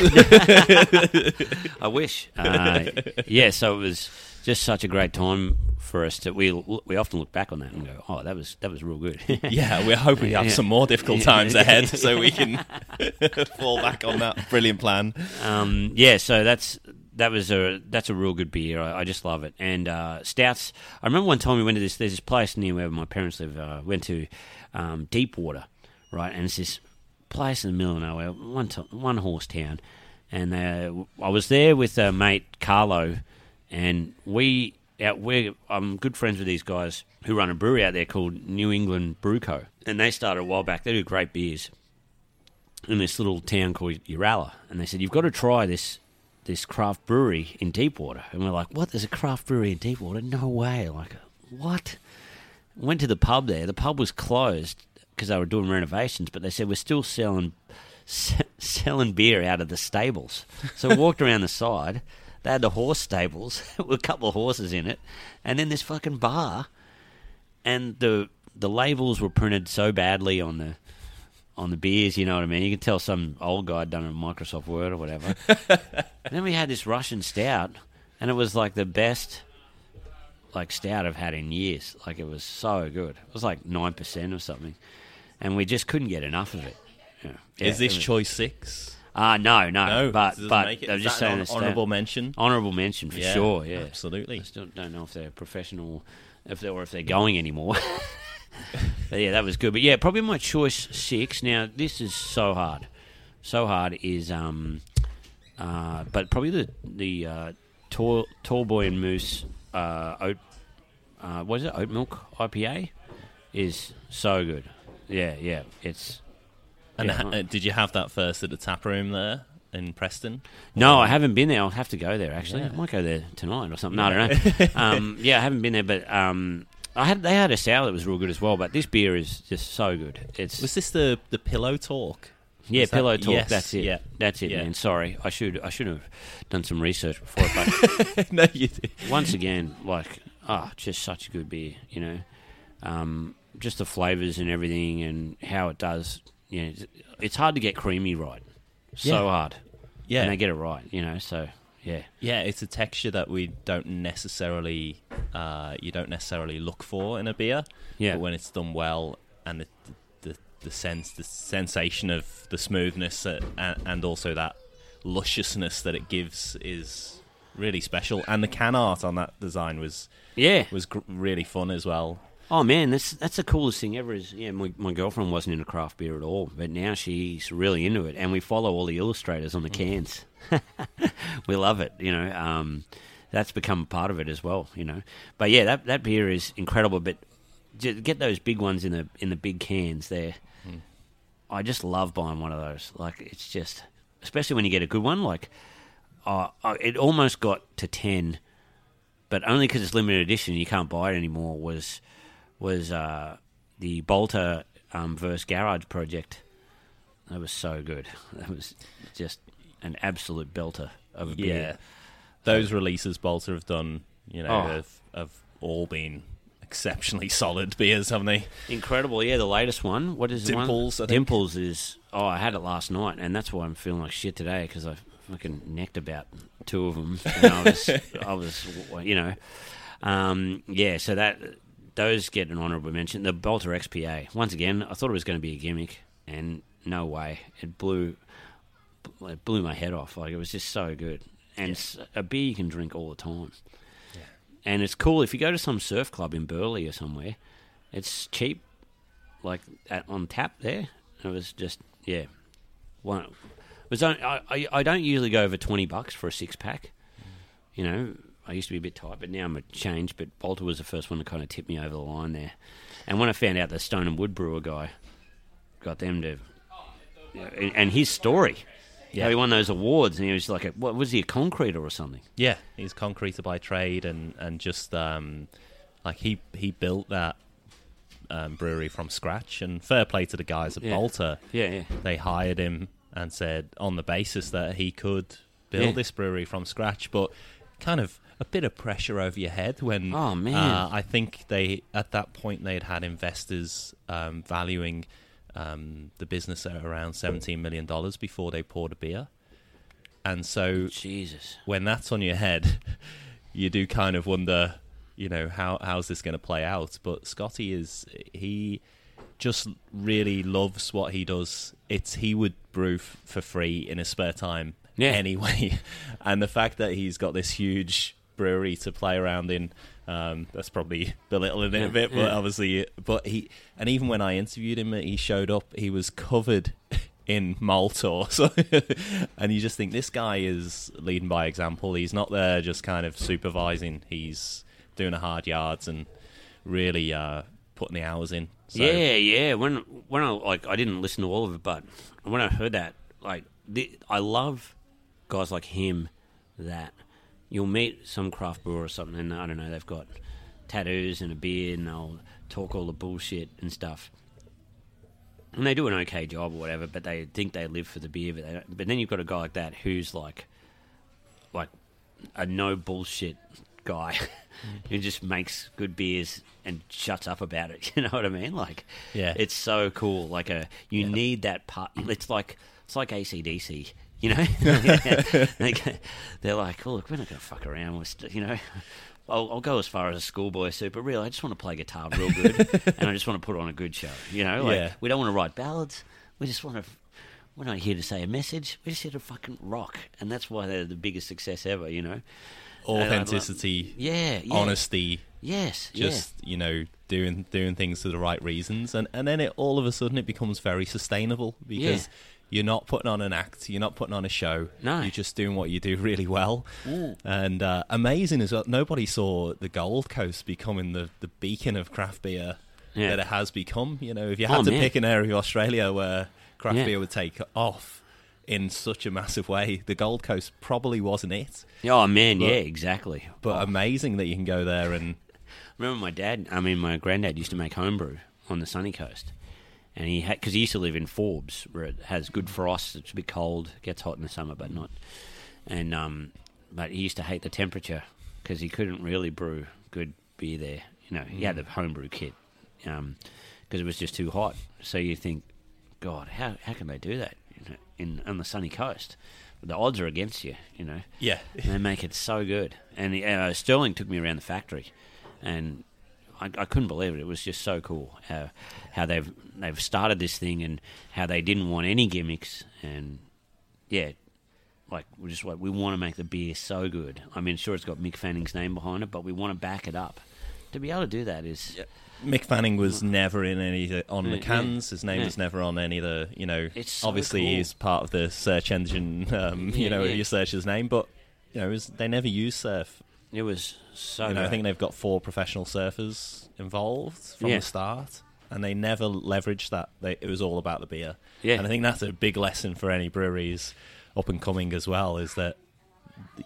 I wish. Uh, yeah, so it was just such a great time for us to we we often look back on that and go, oh, that was that was real good. yeah, we're hoping we have Yeah. some more difficult times ahead, so we can fall back on that brilliant plan. um, yeah, so that's that was a that's a real good beer. I, I just love it. And uh, stouts. I remember one time we went to this. There's this place near where my parents live. Uh, went to um, Deepwater, right? And it's this place in the middle of nowhere, one to, one horse town. And uh, I was there with uh, mate Carlo, and we out we're I'm good friends with these guys who run a brewery out there called New England Brew Co. And they started a while back. They do great beers in this little town called Uralla, and they said you've got to try this this craft brewery in Deepwater. And we're like, what? There's a craft brewery in Deepwater? No way! Like, what? Went to the pub there. The pub was closed because they were doing renovations, but they said we're still selling se- selling beer out of the stables. So we walked around the side. They had the horse stables with a couple of horses in it, and then this fucking bar, and the the labels were printed so badly on the on the beers, you know what I mean? You can tell some old guy done a Microsoft Word or whatever. then we had this Russian stout, and it was like the best like stout I've had in years. Like it was so good. It was like nine percent or something, and we just couldn't get enough of it. Yeah. Yeah, Is this it was- choice six? Ah, no, no, No, but but. I was just saying honourable mention. honourable mention for Yeah, sure. Yeah, absolutely. I still don't know if they're professional, if they or if they're going anymore. but yeah, that was good. But yeah, probably my choice six. Now this is so hard, so hard. Is um, uh, but probably the the uh, tall Tallboy and Moose uh, oat. Uh, what is it? Oat milk IPA is so good. Yeah, yeah. It's And Yeah. ha- uh, did you have that first at the tap room there in Preston? no, I haven't been there. I'll have to go there. Actually, Yeah. I might go there tonight or something. No, I don't know. um, yeah, I haven't been there, but um, I had they had a sour that was real good as well. But this beer is just so good. It's Was this the the pillow talk? Yeah, Was that- pillow talk. yes, that's it. yeah, that's it, yeah. man. Sorry, I should I should have done some research before. But no, you did. once again, like ah, just such a good beer. You know, um, just the flavors and everything, and how it does. You know, it's, hard to get creamy right. So Yeah. hard. Yeah, and they get it right. You know, so yeah, yeah. It's a texture that we don't necessarily uh, you don't necessarily look for in a beer. yeah, But when it's done well and the the, the sense the sensation of the smoothness uh, and, and also that lusciousness that it gives is really special. And the can art on that design was yeah. was gr- really fun as well. Oh man, that's that's the coolest thing ever. Is yeah, my, my girlfriend wasn't into craft beer at all, but now she's really into it, and we follow all the illustrators on the cans. we love it, you know. Um, that's become part of it as well, you know. But yeah, that that beer is incredible. But get those big ones in the in the big cans there. I just love buying one of those. Like it's just, especially when you get a good one. Like, uh, uh, it almost got to ten, but only because it's limited edition, you can't buy it anymore. Was was uh, the Balter um, versus Garage project. That was so good. That was just an absolute belter of a Yeah, beer. those releases Balter have done, you know, Oh. have, have all been exceptionally solid beers, haven't they? Incredible. Yeah, the latest one. What is the one? Dimples, Dimples is. Oh, I had it last night, and that's why I'm feeling like shit today because I fucking necked about two of them. And I was, I was, you know, um, yeah. So that those get an honourable mention. The Balter XPA. Once again, I thought it was going to be a gimmick, and no way. It blew, it blew my head off. Like it was just so good, and it's a beer you can drink all the time. And it's cool if you go to some surf club in Burleigh or somewhere. It's cheap, like at, on tap there. It was just yeah, one. It was on, I, I I don't usually go over twenty bucks for a six pack. You know, I used to be a bit tight, but now I'm a change. But Balter was the first one to kind of tip me over the line there. And when I found out the Stone and Wood Brewer guy got them to, and, and his story, yeah, Yeah. he won those awards, and he was like, a, what was he a concreter or something? Yeah, he's concreter by trade, and and just um, like he he built that um, brewery from scratch. And fair play to the guys at Yeah. Balter. Yeah, yeah. They hired him and said on the basis that he could build Yeah. this brewery from scratch, but kind of a bit of pressure over your head when Oh, man. uh, I think they at that point they'd had investors um, valuing um, the business at around seventeen million dollars before they poured a beer, and so Jesus. when that's on your head, you do kind of wonder, you know, how how's this going to play out? But Scotty is he just really loves what he does. It's he would brew f- for free in his spare time Yeah. anyway, and the fact that he's got this huge brewery to play around in. Um, that's probably belittling it a bit, but obviously, but he and even when I interviewed him, he showed up. He was covered in malt or so, and you just think this guy is leading by example. He's not there just kind of supervising. He's doing the hard yards and really uh, putting the hours in. So, Yeah, yeah. When when I like, I didn't listen to all of it, but when I heard that, like, the, I love guys like him that you'll meet some craft brewer or something, and I don't know, they've got tattoos and a beard, and they'll talk all the bullshit and stuff. And they do an okay job or whatever, but they think they live for the beer. But, they don't, but then you've got a guy like that who's like, like a no bullshit guy who just makes good beers and shuts up about it. You know what I mean? Like, Yeah. it's so cool. Like a, you need that part. It's like it's like ACDC. You know, They they're like, oh look, we're not going to fuck around with, st- you know. I'll, I'll go as far as a schoolboy suit, but really, I just want to play guitar real good, and I just want to put on a good show. You know, like Yeah. we don't want to write ballads. We just want to. We're not here to say a message. We're just here to fucking rock, and that's why they're the biggest success ever. You know, authenticity, yeah, yeah. honesty, Yes, just you know doing doing things for the right reasons, and and then it all of a sudden it becomes very sustainable because You're not putting on an act. You're not putting on a show. No. You're just doing what you do really well. And uh, amazing as well. Nobody saw the Gold Coast becoming the, the beacon of craft beer Yeah. that it has become. You know, if you Oh, had to man. pick an area of Australia where craft Yeah. beer would take off in such a massive way, the Gold Coast probably wasn't it. Oh man, But- yeah, exactly. But amazing that you can go there and Remember my dad? I mean, my granddad used to make homebrew on the sunny coast, and he had because he used to live in Forbes, where it has good frost. It's a bit cold, gets hot in the summer, but not. And um, but he used to hate the temperature because he couldn't really brew good beer there. You know, he had the homebrew kit because it was just too hot. So you think, God, how how can they do that you know, in on the sunny coast? The odds are against you. You know. yeah, And they make it so good. And uh, Sterling took me around the factory, and I, I couldn't believe it. It was just so cool how how they've they've started this thing and how they didn't want any gimmicks and yeah. Like we just like we want to make the beer so good. I mean, sure, it's got Mick Fanning's name behind it, but we want to back it up. To be able to do that is Mick Fanning was never in any the, on Yeah, the cans. His name Yeah. was never on any of the. You know, It's so obviously cool. he's part of the search engine. Um, you know, yeah. you search his name, but you know, it was, they never use surf. it was so. You know, I think they've got four professional surfers involved from Yeah. the start, and they never leveraged that. They, it was all about the beer. Yeah. and I think that's a big lesson for any breweries up and coming as well. Is that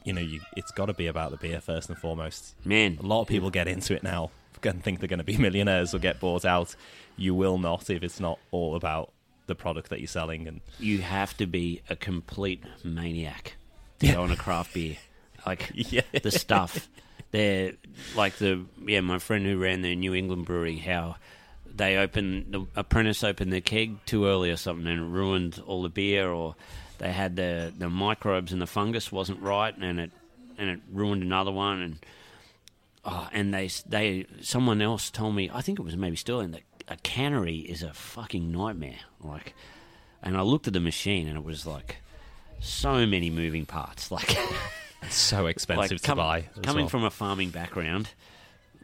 you know, you, it's got to be about the beer first and foremost. man, A lot of people get into it now and think they're going to be millionaires or get bought out. You will not if it's not all about the product that you're selling. And you have to be a complete maniac to go on a craft beer. Like yeah, the stuff. Like the yeah, my friend who ran the New England brewery, how they opened the apprentice opened the keg too early or something and ruined all the beer or they had the the microbes and the fungus wasn't right and it and it ruined another one and oh, and they they someone else told me I think it was maybe Sterling that a cannery is a fucking nightmare. Like and I looked at the machine and it was like so many moving parts. Like it's so expensive to com- buy. Coming well. from a farming background,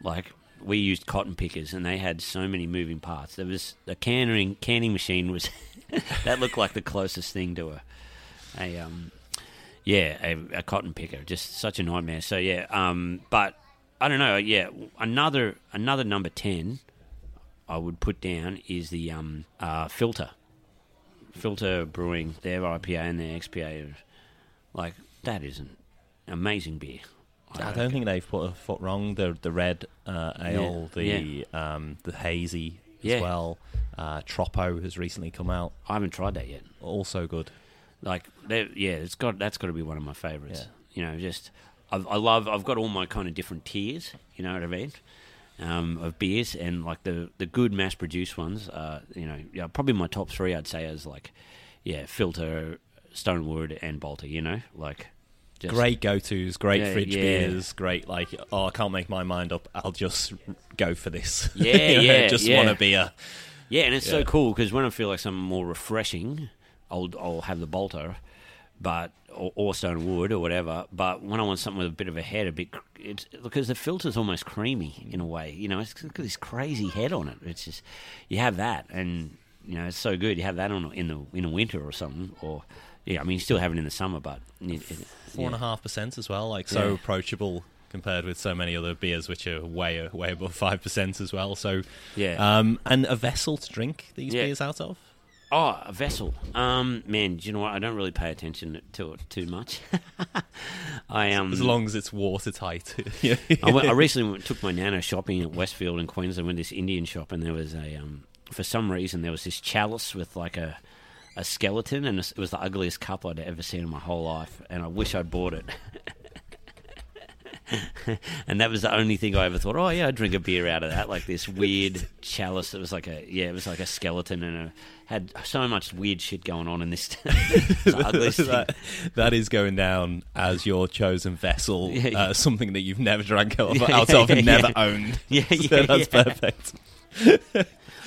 like we used cotton pickers, and they had so many moving parts. There was a canning canning machine was that looked like the closest thing to a a um yeah a, a cotton picker. Just such a nightmare. So yeah, um, but I don't know. Yeah, another another number ten I would put down is the um uh, Philter. Philter Brewing, their IPA and their XPA, like that is an amazing beer. I reckon. don't think they've put a foot wrong. The the red uh, ale, Yeah, the um, the hazy as Yeah. well. Uh, Troppo has recently come out, I haven't tried that yet. also good. Like, yeah, it's got that's got to be one of my favorites. Yeah. You know, just I've, I love. I've got all my kind of different tiers. You know what I mean? Um, of beers and like the the good mass produced ones. Uh, you know, yeah, probably my top three. I'd say is like, yeah, Philter, Stonewood, and Balter. You know, like just, Great go tos, great Yeah, fridge yeah. beers, great like oh I can't make my mind up. I'll just go for this. Yeah, yeah, just yeah. want a beer. Yeah, and it's so cool because when I feel like something more refreshing, I'll I'll have the Balter, but or, or stone wood or whatever. But when I want something with a bit of a head, a bit it's because the Philter's almost creamy in a way. You know, it's got this crazy head on it. It's just you have that, and you know it's so good. You have that on in the in the winter or something, or yeah, I mean you still have it in the summer, but it, it, Four and a half percent as well, like so Yeah. approachable compared with so many other beers which are way way above five percent as well. So Yeah. um, and a vessel to drink these Yeah. beers out of. Oh, a vessel. Um, man, do you know what? I don't really pay attention to it too much. I um, As long as it's watertight. Yeah. I, went, I recently took my nana shopping at Westfield in Queensland. Went to this Indian shop, and there was a um, for some reason there was this chalice with like a a skeleton, and it was the ugliest cup I'd ever seen in my whole life. And I wish I'd bought it. and that was the only thing I ever thought. Oh yeah, I'd drink a beer out of that. Like this weird chalice that was like a yeah, it was like a skeleton and a, had so much weird shit going on in this. it's the ugliest thing. that, that is going down as your chosen vessel, Yeah, yeah. uh, something that you've never drank out of, Yeah, out of and never yeah. owned. Yeah, So that's yeah. perfect.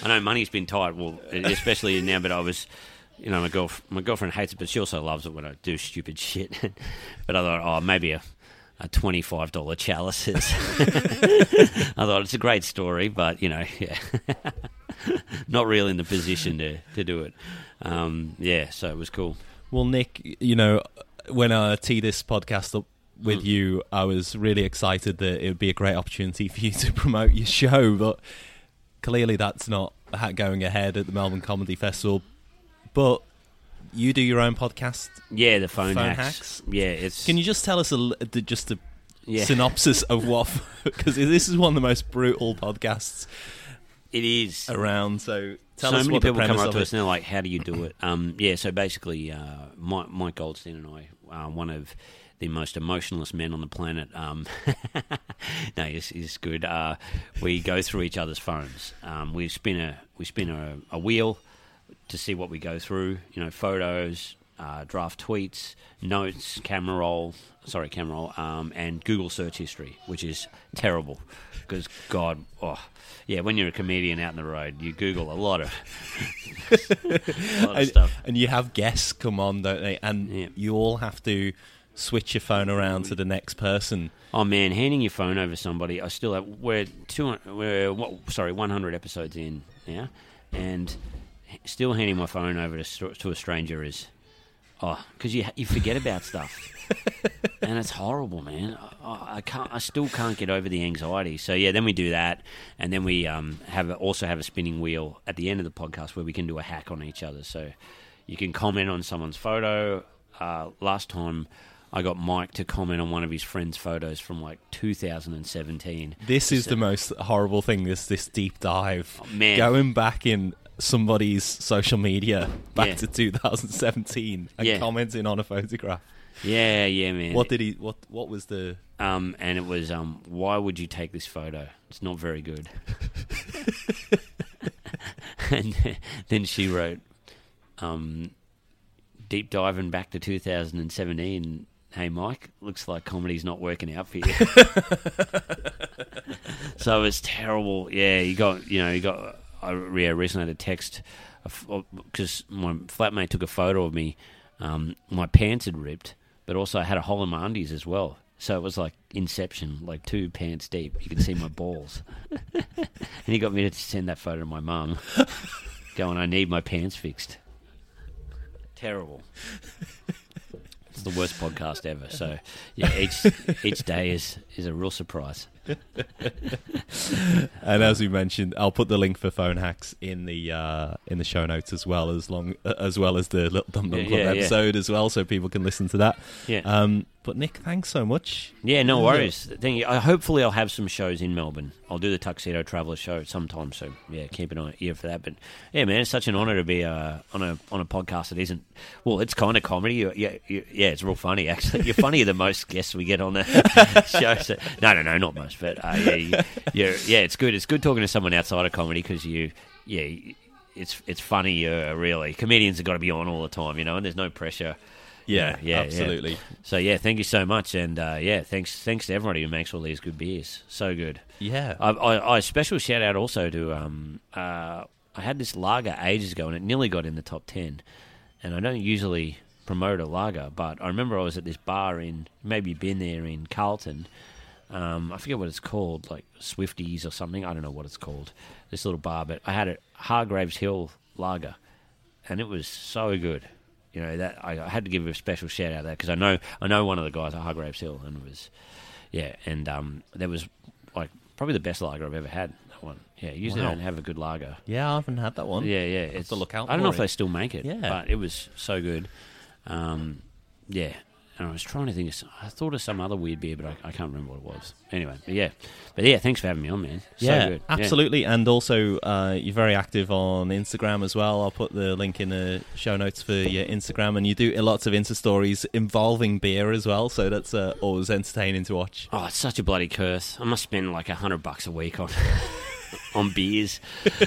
I know money's been tight, well, especially now. But I was, you know, my girl, my girlfriend hates it, but she also loves it when I do stupid shit. but I thought, oh, maybe a a twenty five dollar chalice is. I thought it's a great story, but you know, yeah. not really in the position to to do it. Um, yeah, so it was cool. Well, Nick, you know, when I tee this podcast up with Mm. you, I was really excited that it would be a great opportunity for you to promote your show, but clearly that's not going ahead at the Melbourne Comedy Festival. But you do your own podcast. Yeah, the phone, Phone hacks. hacks? Yeah, it's Can you just tell us a, l- the- just a yeah. synopsis of what? Because this is one of the most brutal podcasts It is. around. So tell so us many what people come up to us and they're like, "How do you do it?" Um, yeah, so basically, uh, Mike, Mike Goldstein and I, uh, one of the most emotionless men on the planet. Um, no, he's, he's good. Uh, we go through each other's phones. Um, we spin a we spin a, a wheel to see what we go through. You know, photos, uh, draft tweets, notes, camera roll. Sorry, camera roll, um, and Google search history, which is terrible because God, oh, yeah, when you're a comedian out in the road, you Google a lot of, a lot of and, stuff. and you have guests come on, don't they? And Yeah. you all have to switch your phone around to the next person. Oh man, handing your phone over to somebody. I still have. We're two. We're what, sorry, one hundred episodes in now, and still handing my phone over to to a stranger is, oh, because you you forget about stuff, and it's horrible, man. I, I can't. I still can't get over the anxiety. So yeah, then we do that, and then we um have also have a spinning wheel at the end of the podcast where we can do a hack on each other. So you can comment on someone's photo. Uh, last time. I got Mike to comment on one of his friend's photos from like 2017. This is the most horrible thing. This this deep dive, Oh, man. going back in somebody's social media back Yeah. to 2017 and Yeah. commenting on a photograph. Yeah, yeah, man. What did he? What what was the? Um, and it was, um, why would you take this photo? It's not very good. and then she wrote, um, deep diving back to 2017. Hey, Mike, looks like comedy's not working out for you. so it's terrible. Yeah, you got, you know, you got, I recently had a text because my flatmate took a photo of me. Um, my pants had ripped, but also I had a hole in my undies as well. So it was like Inception, like two pants deep. You could see my balls. and he got me to send that photo to my mum, going, I need my pants fixed. Terrible. It's the worst podcast ever. So yeah, each each day is is a real surprise. And as we mentioned, I'll put the link for phone hacks in the uh, in the show notes as well as long as well as the Little Dum Dum Yeah, Club yeah, yeah. episode as well, so people can listen to that. Yeah. Um, but Nick, thanks so much. Yeah, no Yeah. worries. Thank you. I, hopefully, I'll have some shows in Melbourne. I'll do the Tuxedo Traveller show sometime. So yeah, keep an eye ear for that. But yeah, man, it's such an honour to be uh, on a on a podcast that isn't. Well, it's kind of comedy. You, yeah, you, yeah, it's real funny actually. You're funnier than most guests we get on the show. So, no, no, no, not most. But uh, yeah, you, yeah, it's good. It's good talking to someone outside of comedy because you, yeah. It's it's funny, uh, really. Comedians have got to be on all the time, you know, and there's no pressure. Yeah, yeah, absolutely. So yeah, thank you so much, and uh, yeah, thanks thanks to everybody who makes all these good beers. So good. Yeah. I, I, I special shout out also to um uh I had this lager ages ago, and it nearly got in the top ten. And I don't usually promote a lager, but I remember I was at this bar in maybe you've been there in Carlton. Um, I forget what it's called, like Swifties or something. I don't know what it's called. This little bar, but I had a Hargreaves Hill lager, and it was so good. You know that I, I had to give a special shout out there because I know I know one of the guys at Hargreaves Hill, and it was yeah, and um, there was like probably the best lager I've ever had. That one, yeah. Usually Wow. don't have a good lager. yeah, I haven't had that one. Yeah, yeah. It's to look out I don't know for if they still make it. Yeah. but it was so good. Um, yeah, and I was trying to think. Of, I thought of some other weird beer, but I, I can't remember what it was. Anyway, but yeah, but yeah. Thanks for having me on, man. So yeah, good. absolutely. And also, uh, you're very active on Instagram as well. I'll put the link in the show notes for your Instagram, and you do lots of Insta stories involving beer as well. So that's uh, always entertaining to watch. Oh, it's such a bloody curse. I must spend like a hundred bucks a week on on beers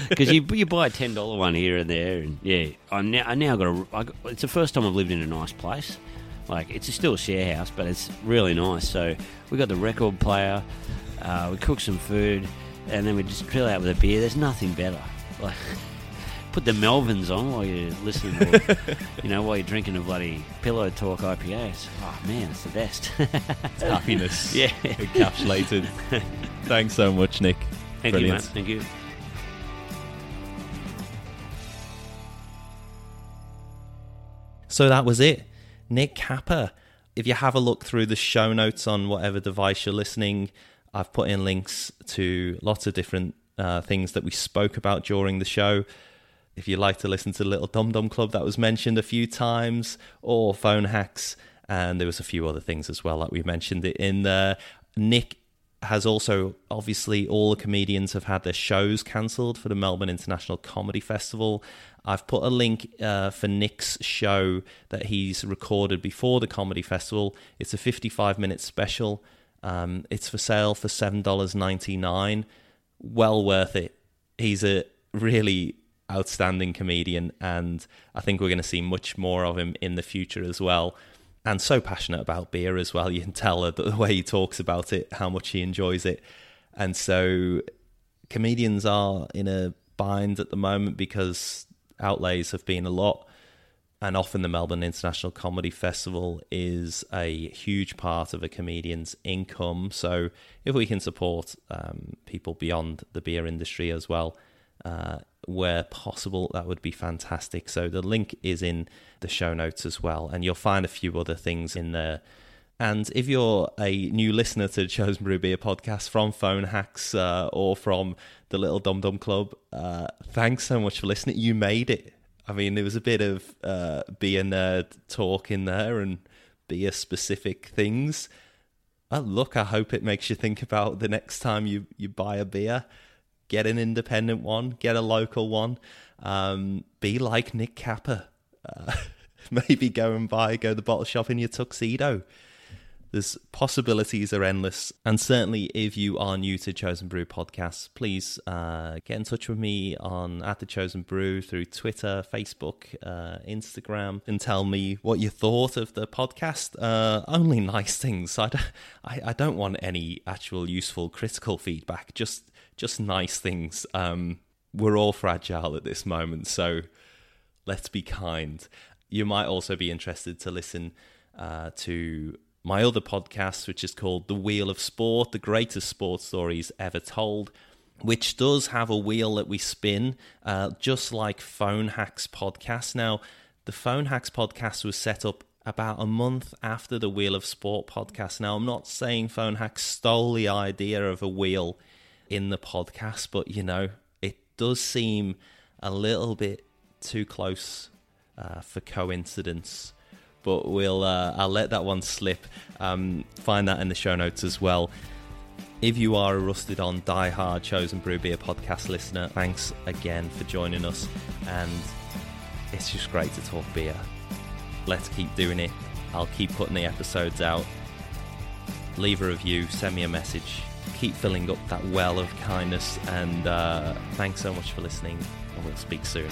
because you you buy a ten dollar one here and there, and yeah, I now I now got a. I got, it's the first time I've lived in a nice place. Like it's still a share house, but it's really nice. So we got the record player, uh, we cook some food, and then we just chill out with a beer. There's nothing better. Like put the Melvins on while you're listening, or, you know, while you're drinking a bloody Pillow Talk IPA. It's, oh man, it's the best. it's happiness. Yeah, encapsulated. Thanks so much, Nick. Thank Brilliant. you, man. Thank you. So that was it. Nick Capper. If you have a look through the show notes on whatever device you're listening, I've put in links to lots of different uh, things that we spoke about during the show. If you'd like to listen to Little Dum Dum Club that was mentioned a few times, or Phone Hacks, and there was a few other things as well that we mentioned it in there. Nick has also obviously all the comedians have had their shows cancelled for the Melbourne International Comedy Festival. I've put a link uh, for Nick's show that he's recorded before the comedy festival. It's a 55 minute special. Um, it's for sale for seven dollars ninety nine. Well worth it. He's a really outstanding comedian, and I think we're going to see much more of him in the future as well and so passionate about beer as well. You can tell the way he talks about it, how much he enjoys it. And so comedians are in a bind at the moment because outlays have been a lot. And often the Melbourne International Comedy Festival is a huge part of a comedian's income. So if we can support um, people beyond the beer industry as well, uh, where possible, that would be fantastic. So the link is in the show notes as well, and you'll find a few other things in there. And if you're a new listener to Chosen Brew Beer podcast from Phone Hacks uh, or from the Little Dum Dum Club, uh, thanks so much for listening. You made it. I mean, there was a bit of uh, beer nerd talk in there and beer specific things. Oh, look, I hope it makes you think about the next time you, you buy a beer get an independent one, get a local one. Um, be like Nick Capper. Uh, maybe go and buy, go to the bottle shop in your tuxedo. There's possibilities are endless, and certainly if you are new to Chosen Brew podcasts, please uh, get in touch with me on at the Chosen Brew through Twitter, Facebook, uh, Instagram, and tell me what you thought of the podcast. Uh, only nice things. I don't, I, I don't want any actual useful critical feedback. Just just nice things. Um, we're all fragile at this moment, so let's be kind. You might also be interested to listen uh, to my other podcast, which is called The Wheel of Sport, the greatest sports stories ever told, which does have a wheel that we spin, uh, just like Phone Hacks podcast. Now, the Phone Hacks podcast was set up about a month after the Wheel of Sport podcast. Now, I'm not saying Phone Hacks stole the idea of a wheel in the podcast, but you know, it does seem a little bit too close uh, for coincidence. But we'll uh, I'll let that one slip. Um, find that in the show notes as well. If you are a rusted on die-hard chosen brew beer podcast listener, thanks again for joining us, and it's just great to talk beer. Let's keep doing it. I'll keep putting the episodes out. Leave a review, send me a message keep filling up that well of kindness. And uh, thanks so much for listening, and we'll speak soon.